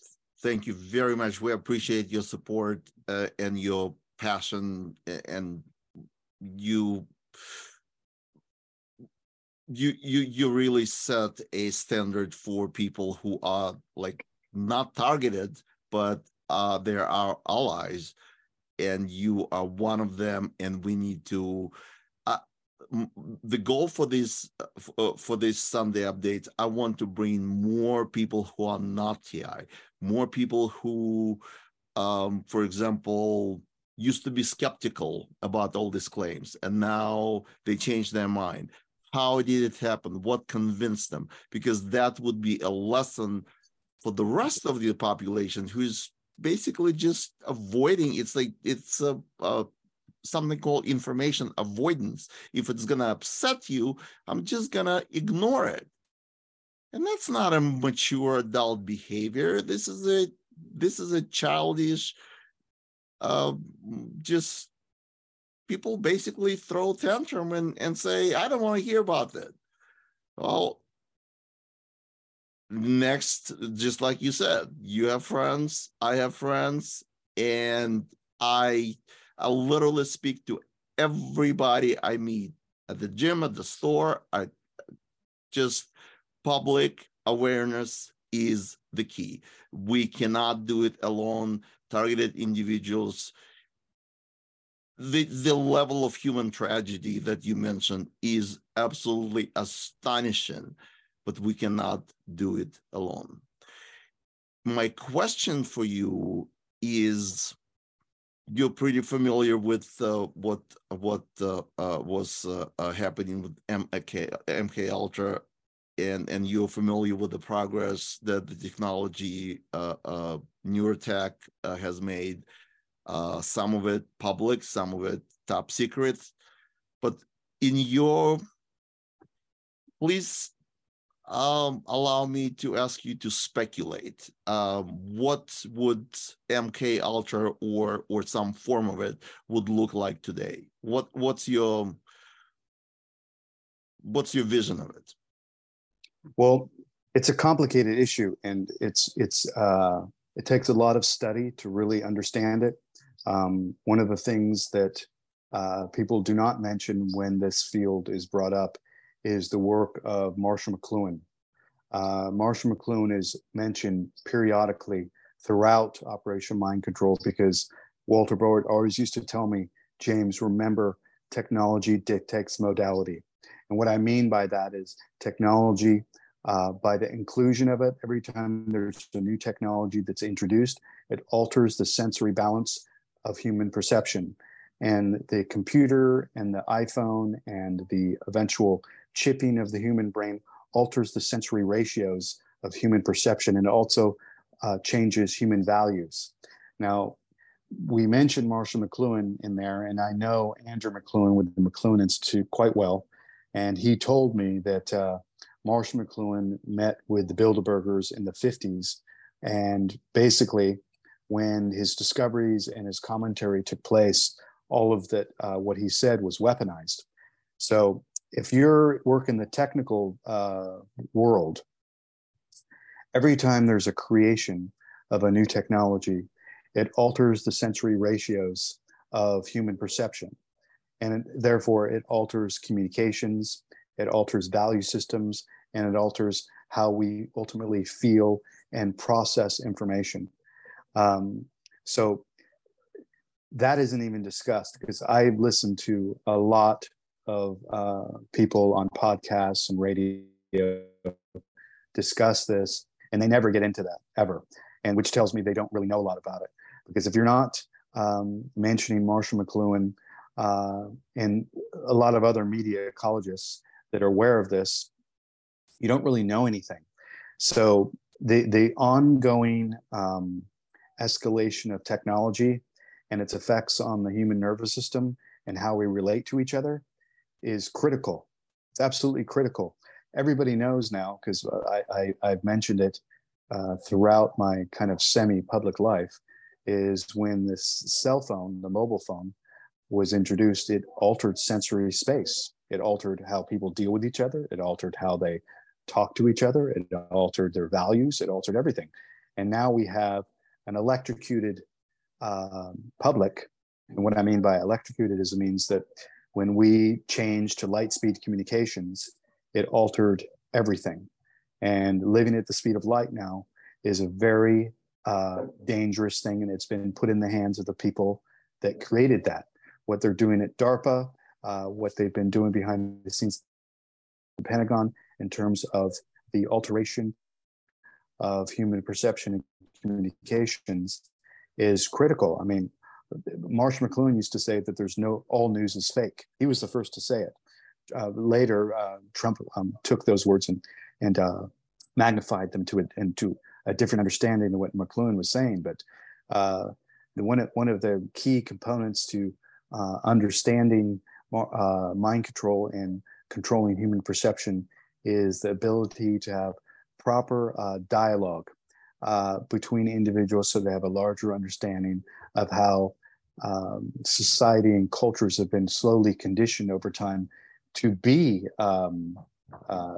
thank you very much. We appreciate your support uh, and your passion and you you you you really set a standard for people who are like not targeted but uh there are allies and you are one of them and we need to the goal for this uh, for this Sunday update, I want to bring more people who are not TI, more people who, um, for example, used to be skeptical about all these claims, and now they change their mind. How did it happen? What convinced them? Because that would be a lesson for the rest of the population who's basically just avoiding. It's like it's a, a something called information avoidance. If it's going to upset you, I'm just going to ignore it. And that's not a mature adult behavior. This is a this is a childish just people basically throw tantrum and, and say, I don't want to hear about that. Well, next, just like you said, you have friends, I have friends, and I I literally speak to everybody I meet at the gym, at the store. I just public awareness is the key. We cannot do it alone. Targeted individuals. The, the level of human tragedy that you mentioned is absolutely astonishing, but we cannot do it alone. My question for you is you're pretty familiar with uh, what what uh, uh, was uh, uh, happening with MK MK Ultra, and and you're familiar with the progress that the technology uh, Neurotech has made. some of it public, some of it top secret. But in your, please um, allow me to ask you to speculate. Um, what would MK Ultra or or some form of it would look like today? What what's your what's your vision of it? Well, it's a complicated issue, and it's it's uh, it takes a lot of study to really understand it. Um, one of the things that uh, people do not mention when this field is brought up is the work of Marshall McLuhan. Uh, Marshall McLuhan is mentioned periodically throughout Operation Mind Control because Walter Bowart always used to tell me, James, remember technology dictates modality. And what I mean by that is technology, uh, by the inclusion of it, every time there's a new technology that's introduced, it alters the sensory balance of human perception. And the computer and the iPhone and the eventual chipping of the human brain alters the sensory ratios of human perception and also uh, changes human values. Now, we mentioned Marshall McLuhan in there, and I know Andrew McLuhan with the McLuhan Institute quite well. And he told me that uh, Marshall McLuhan met with the Bilderbergers in the 50s. And basically, when his discoveries and his commentary took place, all of that, uh, what he said was weaponized. So if you're working the technical uh, world, every time there's a creation of a new technology, it alters the sensory ratios of human perception. And therefore, it alters communications, it alters value systems, and it alters how we ultimately feel and process information. Um, so that isn't even discussed because I've listened to a lot of uh, people on podcasts and radio discuss this, and they never get into that ever, and which tells me they don't really know a lot about it. Because if you're not um, mentioning Marshall McLuhan uh, and a lot of other media ecologists that are aware of this, you don't really know anything. So the the ongoing um, escalation of technology and its effects on the human nervous system and how we relate to each other is critical. It's absolutely critical. Everybody knows now because I, I have mentioned it uh, throughout my kind of semi-public life. Is when this cell phone, the mobile phone, was introduced, it altered sensory space. It altered how people deal with each other. It altered how they talk to each other. It altered their values. It altered everything. And now we have an electrocuted um, public. And what I mean by electrocuted is it means that when we changed to light speed communications, it altered everything. And living at the speed of light now is a very uh, dangerous thing, and it's been put in the hands of the people that created that. What they're doing at DARPA, uh, what they've been doing behind the scenes, the Pentagon, in terms of the alteration of human perception and communications, is critical. I mean, Marsh McLuhan used to say that there's no all news is fake. He was the first to say it. Uh, later, uh, Trump um, took those words and and uh, magnified them to it and to a different understanding of what McLuhan was saying. But uh, the one one of the key components to uh, understanding uh, mind control and controlling human perception is the ability to have proper dialogue between individuals so they have a larger understanding of how um, society and cultures have been slowly conditioned over time to be um, uh,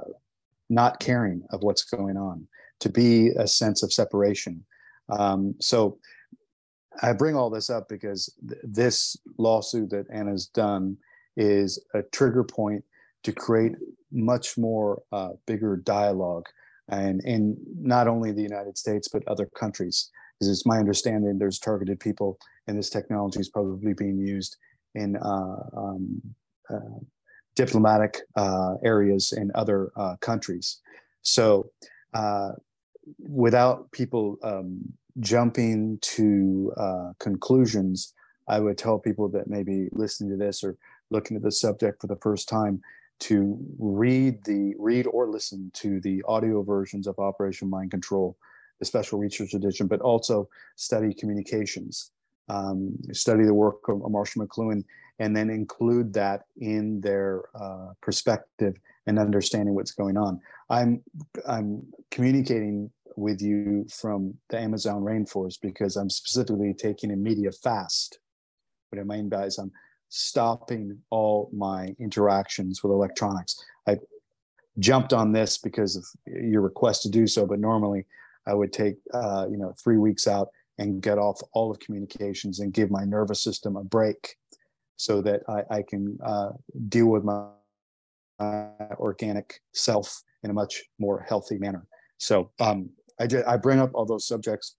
not caring of what's going on, to be a sense of separation. Um, so I bring all this up because th- this lawsuit that Anna's done is a trigger point to create much more uh, bigger dialogue and in not only the United States but other countries because it's my understanding there's targeted people and this technology is probably being used in uh, um, uh, diplomatic uh, areas in other uh, countries. So uh, without people um, jumping to conclusions, I would tell people that maybe listening to this or looking at the subject for the first time to read the read or listen to the audio versions of Operation Mind Control the special research edition, but also study communications, um, study the work of Marshall McLuhan, and then include that in their uh, perspective and understanding what's going on. I'm I'm communicating with you from the Amazon rainforest because I'm specifically taking a media fast. What I mean by is I'm stopping all my interactions with electronics. I jumped on this because of your request to do so, but normally I would take uh, you know three weeks out and get off all of communications and give my nervous system a break so that I, I can uh, deal with my, my, organic self in a much more healthy manner. So um, I, did, I bring up all those subjects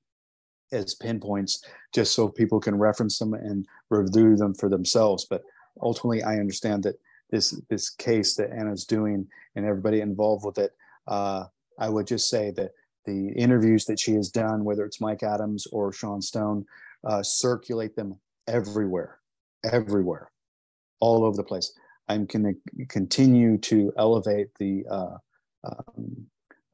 as pinpoints just so people can reference them and review them for themselves. But ultimately, I understand that this this case that Anna's doing and everybody involved with it, uh, I would just say that the interviews that she has done, whether it's Mike Adams or Sean Stone, uh, circulate them everywhere, everywhere, all over the place. I'm going to continue to elevate the uh, um,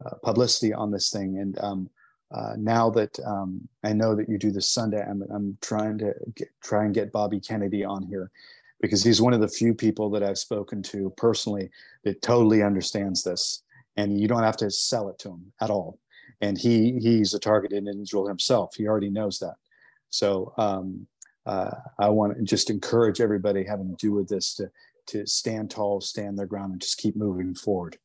uh, publicity on this thing. And um, uh, now that um, I know that you do this Sunday, I'm, I'm trying to get, try and get Bobby Kennedy on here because he's one of the few people that I've spoken to personally that totally understands this. And you don't have to sell it to him at all and he he's a targeted individual himself. He already knows that. So um, uh, I want to just encourage everybody having to do with this to to stand tall, stand their ground, and just keep moving forward.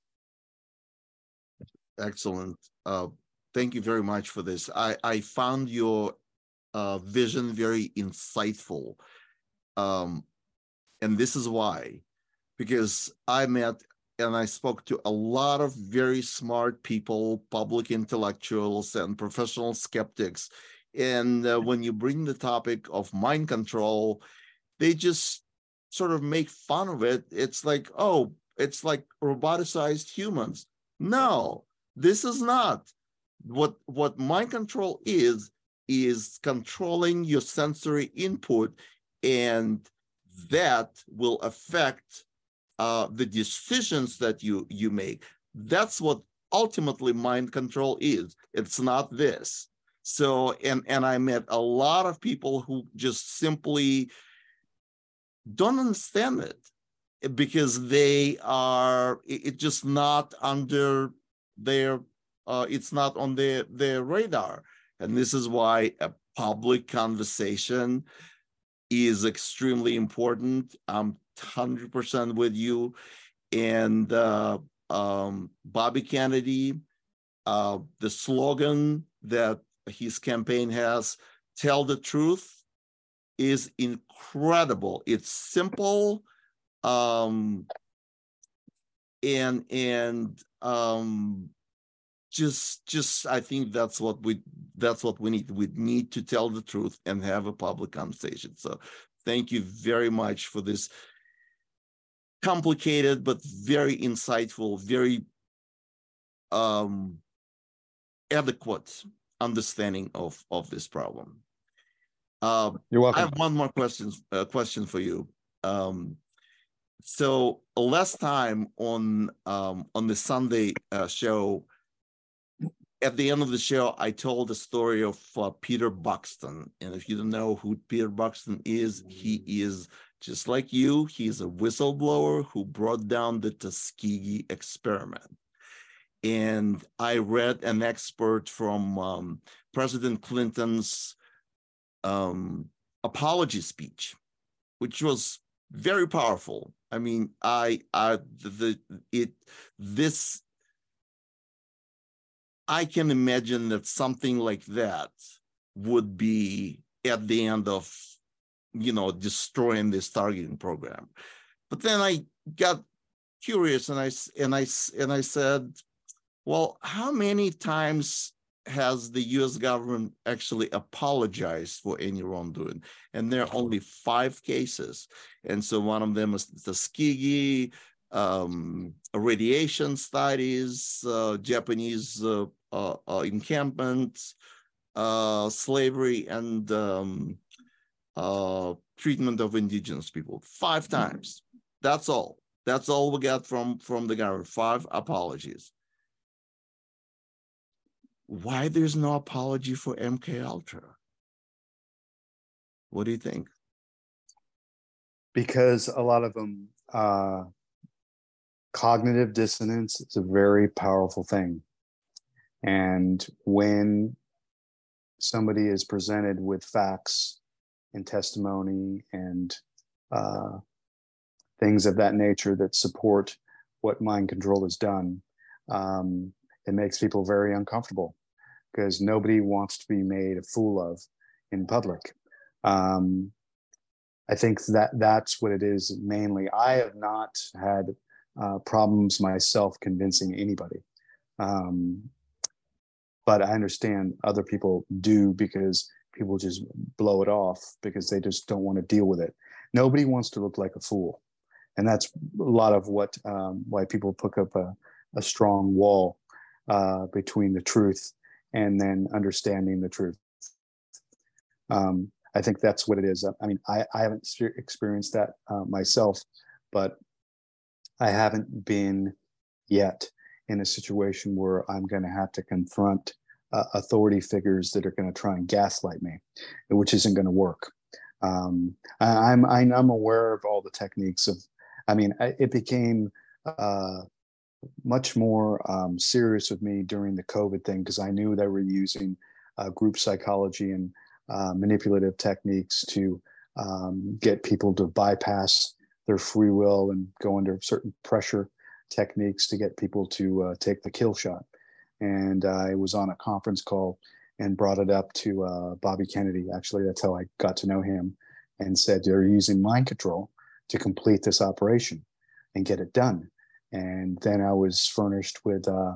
Excellent. Uh, thank you very much for this. I, I found your uh, vision very insightful. Um, and this is why, because I met and I spoke to a lot of very smart people, public intellectuals, and professional skeptics. And uh, when you bring the topic of mind control, they just sort of make fun of it. It's like, oh, it's like roboticized humans. No, this is not. What what mind control is is controlling your sensory input, and that will affect uh, the decisions that you you make. That's what ultimately mind control is. It's not this. So, and and I met a lot of people who just simply don't understand it because they are it's it just not under their uh, it's not on their their radar. And this is why a public conversation is extremely important. I'm 100% with you. And uh, um, bobby kennedy uh, the slogan that his campaign has tell the truth is incredible. It's simple, um, and and um, just just I think that's what we that's what we need. We need to tell the truth and have a public conversation. So thank you very much for this complicated but very insightful, very um, adequate understanding of of this problem. Uh, You're welcome. I have one more question uh, question for you. Um, so last time on um, on the Sunday uh, show, at the end of the show, I told the story of uh, Peter Buxtun, and if you don't know who Peter Buxtun is, he is just like you. He's a whistleblower who brought down the Tuskegee experiment. And I read an expert from um, President Clinton's um, apology speech, which was very powerful. I mean, I, I, the, it, this, I can imagine that something like that would be at the end of, you know, destroying this targeting program. But then I got curious and I, and I, and I said, well, how many times has the US government actually apologized for any wrongdoing? And there are only five cases. And so one of them is Tuskegee, um, radiation studies, uh, Japanese uh, uh, uh encampments, uh, slavery, and um, uh, treatment of indigenous people. Five times. That's all. That's all we got from, from the government. Five apologies why there's no apology for MK Ultra? What do you think? Because a lot of them, uh, cognitive dissonance is a very powerful thing. And when somebody is presented with facts and testimony and uh, things of that nature that support what mind control has done, um, it makes people very uncomfortable because nobody wants to be made a fool of in public. Um, I think that that's what it is mainly. I have not had uh, problems myself convincing anybody. Um, but I understand other people do because people just blow it off because they just don't want to deal with it. Nobody wants to look like a fool. And that's a lot of what um, why people put up a, a strong wall uh, between the truth and then understanding the truth. Um, I think that's what it is. I mean, I, I haven't experienced that uh, myself, but I haven't been yet in a situation where I'm going to have to confront uh, authority figures that are going to try and gaslight me, which isn't going to work. Um, I, I'm I'm aware of all the techniques of. I mean, it became uh, much more um, serious with me during the COVID thing because I knew they were using uh, group psychology and uh, manipulative techniques to um, get people to bypass their free will and go under certain pressure techniques to get people to uh, take the kill shot. And I was on a conference call and brought it up to uh, Bobby Kennedy. Actually, that's how I got to know him and said, They're using mind control to complete this operation and get it done. And then I was furnished with uh,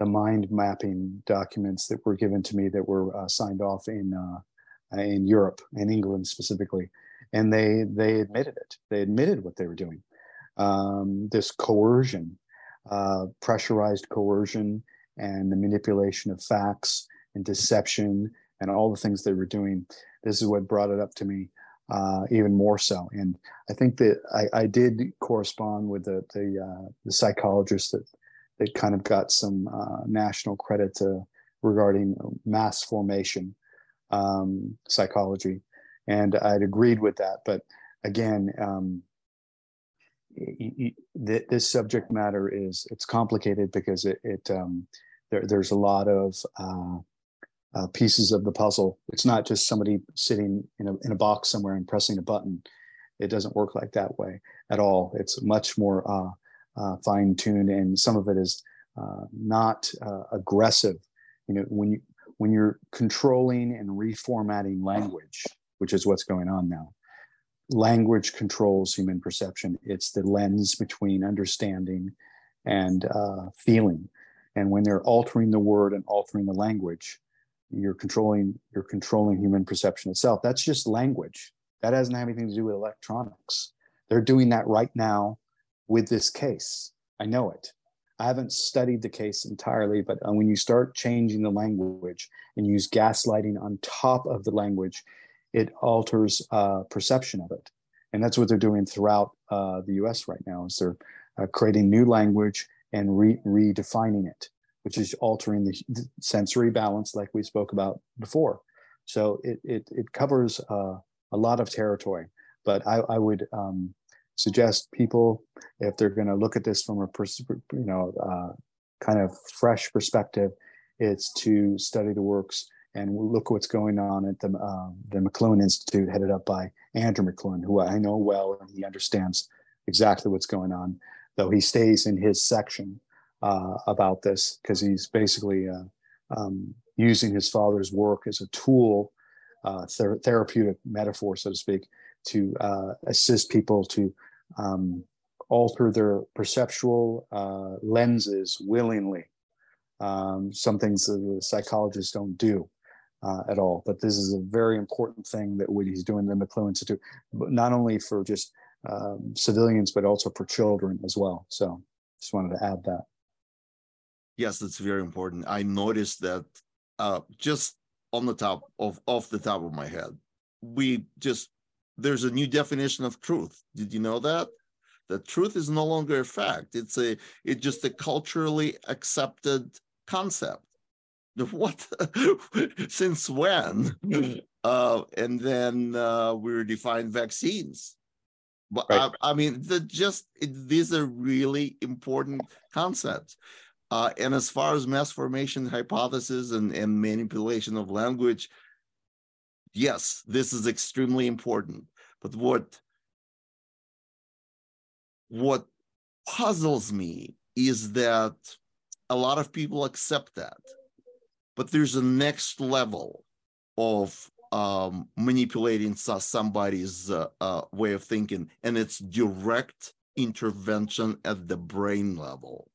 the mind mapping documents that were given to me that were uh, signed off in uh, in Europe and England specifically, and they they admitted it. They admitted what they were doing. Um, this coercion, uh, pressurized coercion, and the manipulation of facts and deception and all the things they were doing. This is what brought it up to me uh, even more so. And I think that I, I did correspond with the the, uh, the psychologist that that kind of got some uh, national credit to, regarding mass formation um, psychology, and I'd agreed with that. But again, um, this subject matter is it's complicated because it, it um, there, there's a lot of uh, uh, pieces of the puzzle. It's not just somebody sitting in a, in a box somewhere and pressing a button. It doesn't work like that way at all. It's much more uh, uh, fine tuned, and some of it is uh, not uh, aggressive. You know, when you when you're controlling and reformatting language, which is what's going on now, language controls human perception. It's the lens between understanding and uh, feeling. And when they're altering the word and altering the language, you're controlling you're controlling human perception itself. That's just language. That doesn't have anything to do with electronics. They're doing that right now with this case. I know it. I haven't studied the case entirely but uh, when you start changing the language and use gaslighting on top of the language it alters uh, perception of it and that's what they're doing throughout uh, the us right now is they're uh, creating new language and re- redefining it which is altering the sensory balance like we spoke about before. So it, it, it covers uh, a lot of territory, but I, I would um, suggest people, if they're going to look at this from a pers- you know uh, kind of fresh perspective, it's to study the works and we'll look what's going on at the uh, the McLuhan Institute, headed up by Andrew McLuhan, who I know well and he understands exactly what's going on, though he stays in his section uh, about this because he's basically uh, um, using his father's work as a tool, uh, ther- therapeutic metaphor, so to speak, to uh, assist people to um, alter their perceptual uh, lenses willingly. Um, some things the psychologists don't do. Uh, at all. But this is a very important thing that what he's doing in the McLuhan Institute, but not only for just um, civilians, but also for children as well. So just wanted to add that. Yes, that's very important. I noticed that uh, just on the top of off the top of my head, we just there's a new definition of truth. Did you know that? That truth is no longer a fact. It's a it's just a culturally accepted concept. <laughs> What? <laughs> Since when? uh, and then uh, we redefined vaccines. But right. I, I, mean, the just it, these are really important concepts. Uh, and as far as mass formation hypothesis and, and manipulation of language, yes, this is extremely important. But what what puzzles me is that a lot of people accept that, but there's a next level of um, manipulating somebody's uh, uh, way of thinking, and it's direct intervention at the brain level.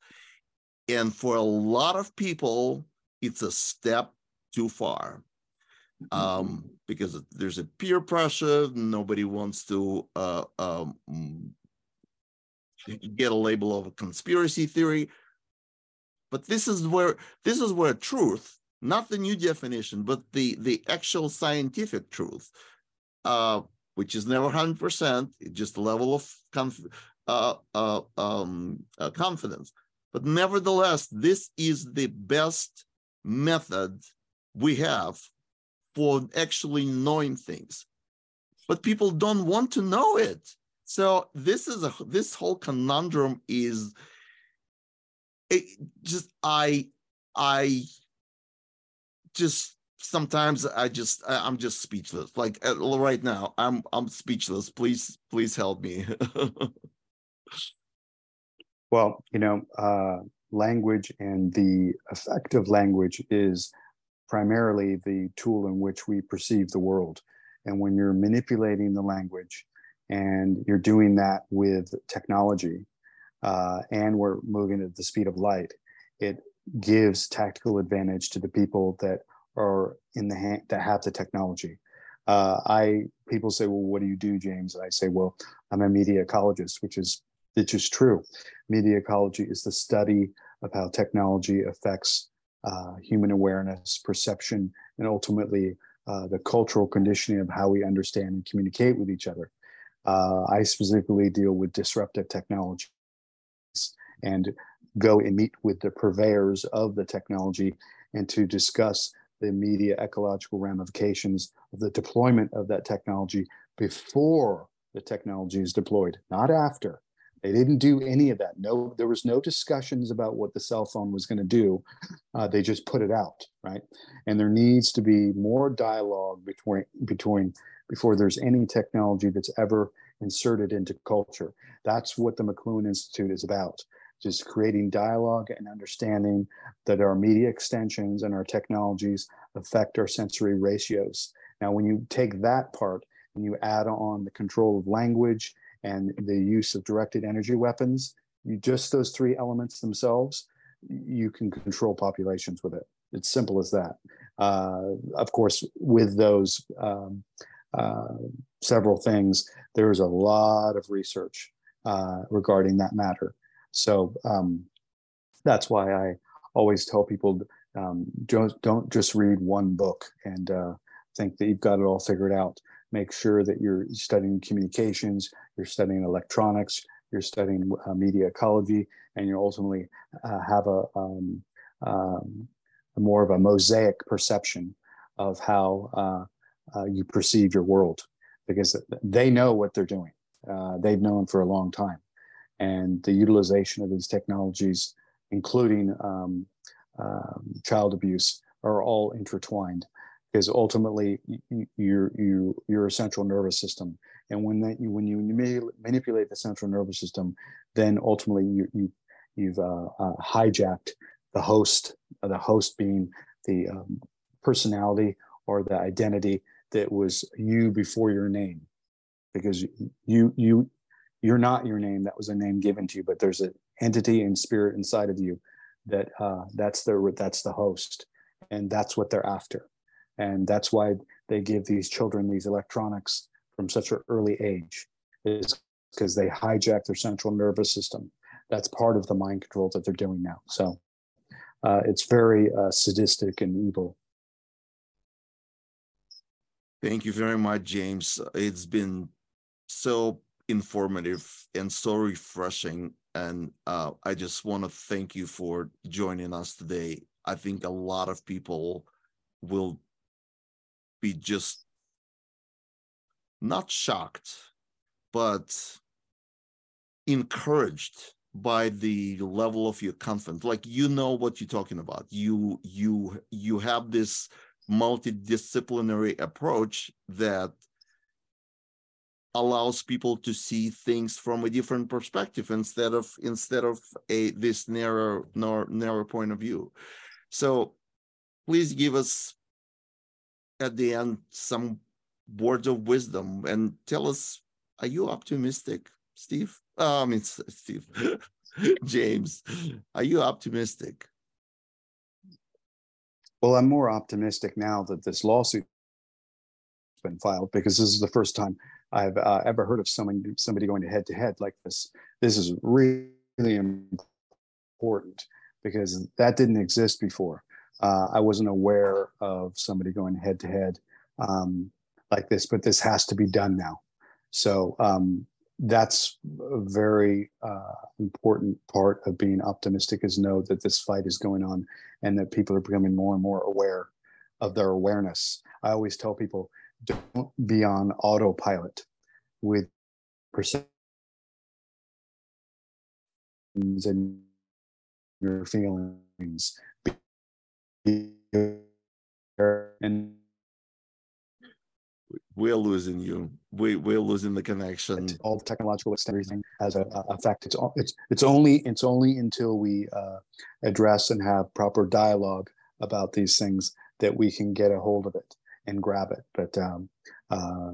And for a lot of people, it's a step too far um, because there's a peer pressure. Nobody wants to uh, um, get a label of a conspiracy theory. But this is where this is where truth, not the new definition, but the the actual scientific truth, uh, which is never hundred percent, just a level of conf- uh, uh, um, uh, confidence but nevertheless, this is the best method we have for actually knowing things. But people don't want to know it. So this is a this whole conundrum is it just I I just sometimes I just I'm just speechless. Like right now, I'm I'm speechless. Please please help me. <laughs> well, you know, uh, language and the effect of language is primarily the tool in which we perceive the world. And when you're manipulating the language and you're doing that with technology, uh, and we're moving at the speed of light, it gives tactical advantage to the people that are in the hand that have the technology. Uh, I people say, well, what do you do, James? And I say, well, I'm a media ecologist, which is which is true. Media ecology is the study of how technology affects uh, human awareness, perception, and ultimately uh, the cultural conditioning of how we understand and communicate with each other. Uh, I specifically deal with disruptive technologies and go and meet with the purveyors of the technology and to discuss the media ecological ramifications of the deployment of that technology before the technology is deployed, not after. They didn't do any of that. No, there was no discussions about what the cell phone was going to do. Uh, they just put it out, right? And there needs to be more dialogue between between before there's any technology that's ever inserted into culture. That's what the McLuhan Institute is about just creating dialogue and understanding that our media extensions and our technologies affect our sensory ratios. Now, when you take that part and you add on the control of language and the use of directed energy weapons, you just those three elements themselves, you can control populations with it. It's simple as that. Uh, of course, with those um, uh, several things, there's a lot of research uh, regarding that matter. So um, that's why I always tell people um, don't, don't just read one book and uh, think that you've got it all figured out. Make sure that you're studying communications, you're studying electronics, you're studying uh, media ecology, and you ultimately uh, have a, um, um, more of a mosaic perception of how uh, uh, you perceive your world because they know what they're doing. Uh, they've known for a long time and the utilization of these technologies, including um, um, child abuse, are all intertwined. Because ultimately your your your central nervous system, and when that you when you manipulate the central nervous system, then ultimately you you you've uh, uh, hijacked the host, the host being the um, personality or the identity that was you before your name, because you you you're not your name that was a name given to you but there's an entity and spirit inside of you that uh, that's the that's the host and that's what they're after. And that's why they give these children these electronics from such an early age is because they hijack their central nervous system. That's part of the mind control that they're doing now. So uh, it's very uh, sadistic and evil. Thank you very much james. It's been so informative and so refreshing. And uh, I just want to thank you for joining us today. I think a lot of people will be just not shocked, but encouraged by the level of your confidence like you know what you're talking about you you you have this multidisciplinary approach that allows people to see things from a different perspective instead of instead of a this narrow narrow, narrow point of view. So please give us at the end some words of wisdom and tell us are you optimistic steve? Oh, i mean steve. <laughs> James are you optimistic? Well i'm more optimistic now that this lawsuit has been filed because this is the first time I've uh, ever heard of someone somebody going head to head like this. This is really important because that didn't exist before. Uh, I wasn't aware of somebody going head to head like this, but this has to be done now. So um, that's a very uh, important part of being optimistic is know that this fight is going on and that people are becoming more and more aware of their awareness. I always tell people don't be on autopilot with perceptions and your feelings. Be and we're losing you. We we're losing the connection. all the technological extension has a, a effect. It's it's it's only it's only until we uh, address and have proper dialogue about these things that we can get a hold of it and grab it. But um, uh,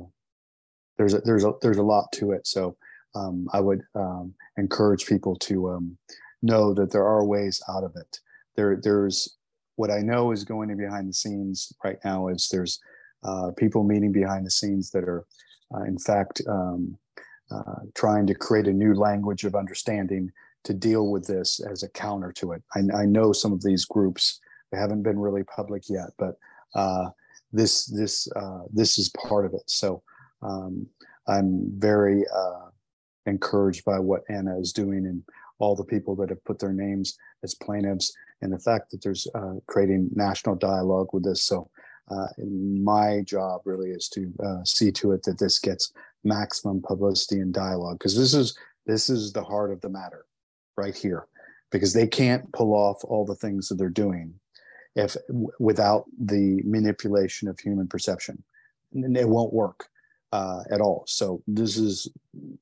there's a, there's a there's a lot to it. So um, I would um, encourage people to um, know that there are ways out of it. There there's what I know is going in behind the scenes right now is there's uh, people meeting behind the scenes that are, uh, in fact, um, uh, trying to create a new language of understanding to deal with this as a counter to it. I, I know some of these groups they haven't been really public yet, but uh, this this uh, this is part of it. So um, I'm very uh, encouraged by what Anna is doing and all the people that have put their names as plaintiffs and the fact that there's creating national dialogue with this. So uh, my job really is to uh, see to it that this gets maximum publicity and dialogue because this is this is the heart of the matter right here because they can't pull off all the things that they're doing if without the manipulation of human perception and it won't work uh, at all. So this is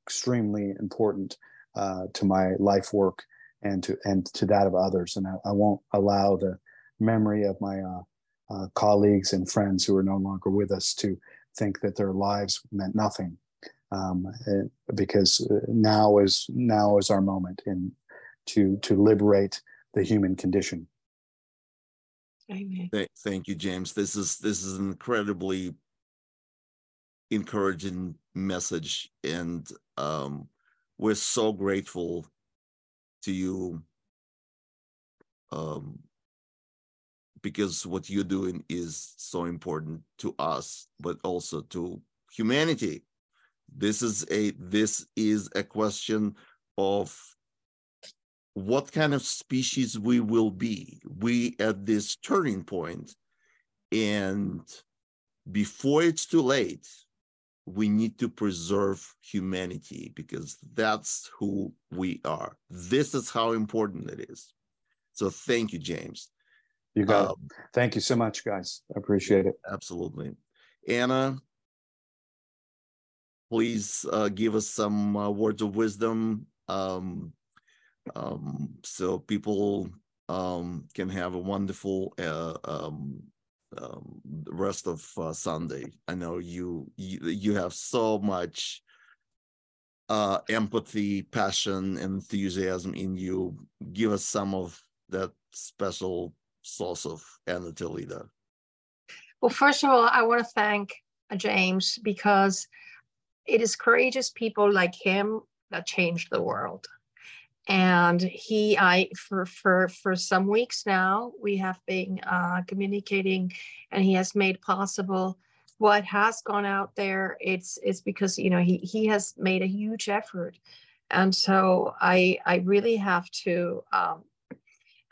extremely important uh, to my life work and to and to that of others. And i, I won't allow the memory of my uh, uh, colleagues and friends who are no longer with us to think that their lives meant nothing. Um, because uh, now is now is our moment in to to liberate the human condition Amen. Thank you, James. This is this is an incredibly encouraging message, and um, we're so grateful to you um, because what you're doing is so important to us but also to humanity this is a this is a question of what kind of species we will be we at this turning point and before it's too late we need to preserve humanity because that's who we are this is how important it is so thank you james you got um, it. Thank you so much, guys. I appreciate it. Absolutely. Anna, please uh, give us some uh, words of wisdom um, um, so people um, can have a wonderful uh, um, um, rest of uh, Sunday. I know you, you you have so much uh, empathy, passion, enthusiasm in you. Give us some of that special source of Anna leader? Well, first of all, I want to thank uh, James because it is courageous people like him that changed the world. And he, I, for for for some weeks now, we have been uh, communicating, and he has made possible what has gone out there. It's it's because you know he he has made a huge effort, and so I I really have to um,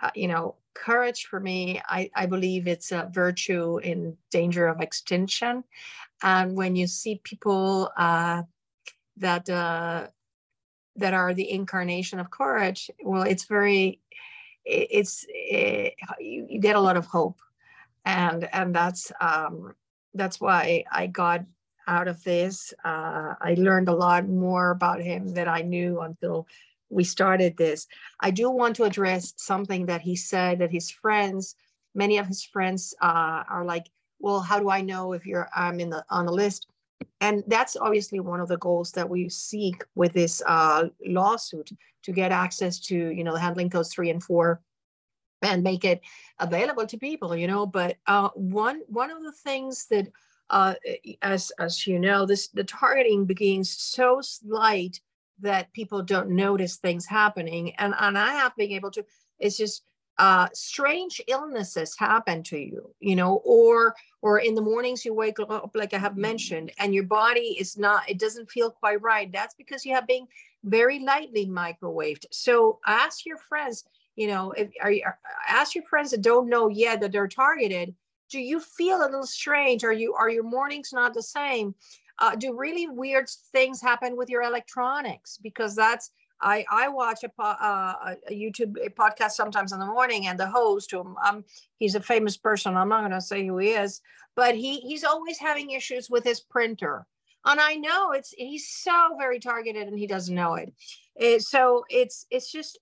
uh, you know courage for me, I, I believe it's a virtue in danger of extinction. And when you see people uh, that uh, that are the incarnation of courage, well, it's very, it's it, you, you, get a lot of hope, and and that's um, that's why I got out of this. Uh, I learned a lot more about him than I knew until we started this. I do want to address something that he said that his friends, many of his friends uh, are like, well, how do I know if you're I'm in the on the list? And that's obviously one of the goals that we seek with this uh, lawsuit to get access to, you know, the handling codes three and four and make it available to people, you know. But uh, one one of the things that, uh, as as you know, this the targeting begins so slight that people don't notice things happening. And, and I have been able to, it's just uh, strange illnesses happen to you, you know, or or in the mornings you wake up, like I have mentioned, and your body is not, it doesn't feel quite right. That's because you have been very lightly microwaved. So ask your friends, you know, if are you ask your friends that don't know yet that they're targeted. Do you feel a little strange? Are you are your mornings not the same? uh, do really weird things happen with your electronics because that's I I watch a, uh, a YouTube a podcast sometimes in the morning, and the host, um, he's a famous person. I'm not going to say who he is, but he he's always having issues with his printer, and I know it's he's so very targeted, and he doesn't know it. it so it's it's just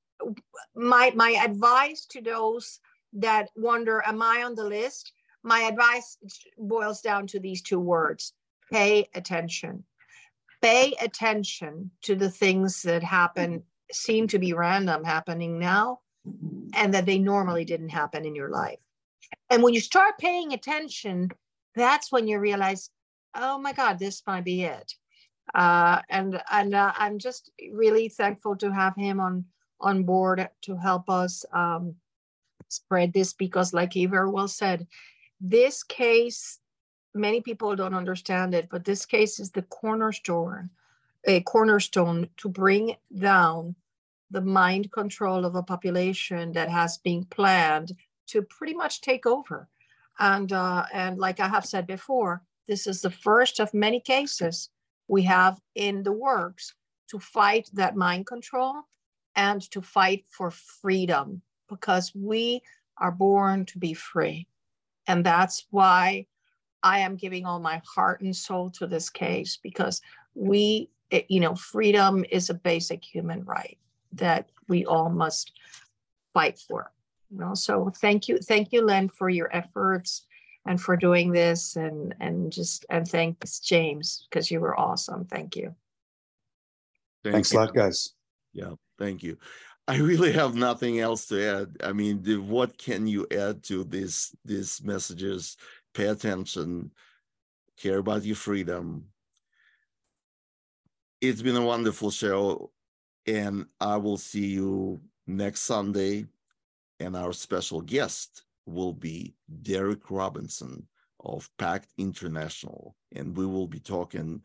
my my advice to those that wonder, am I on the list? My advice boils down to these two words: pay attention pay attention to the things that happen seem to be random happening now and that they normally didn't happen in your life. And when you start paying attention that's when you realize oh my god this might be it. Uh, and and uh, i'm just really thankful to have him on on board to help us um, spread this because like he very well said this case many people don't understand it, but this case is the cornerstone, a cornerstone to bring down the mind control of a population that has been planned to pretty much take over. And uh, and like I have said before, this is the first of many cases we have in the works to fight that mind control and to fight for freedom because we are born to be free. And that's why I am giving all my heart and soul to this case because we, it, you know, freedom is a basic human right that we all must fight for. You know, so thank you, thank you, Len, for your efforts and for doing this, and and just and thanks James because you were awesome. Thank you. Thank Thanks you. a lot, guys. Yeah, thank you. I really have nothing else to add. I mean, the, what can you add to this these messages? Pay attention, care about your freedom. It's been a wonderful show, and I will see you next Sunday. And our special guest will be Derek Robinson of PACTS International, and we will be talking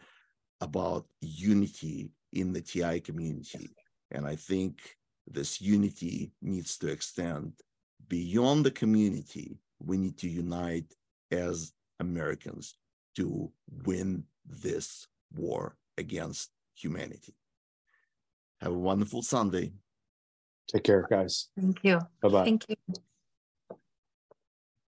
about unity in the TI community. And I think this unity needs to extend beyond the community. We need to unite as Americans to win this war against humanity. Have a wonderful Sunday. Take care, guys. Thank you. Bye bye. Thank you.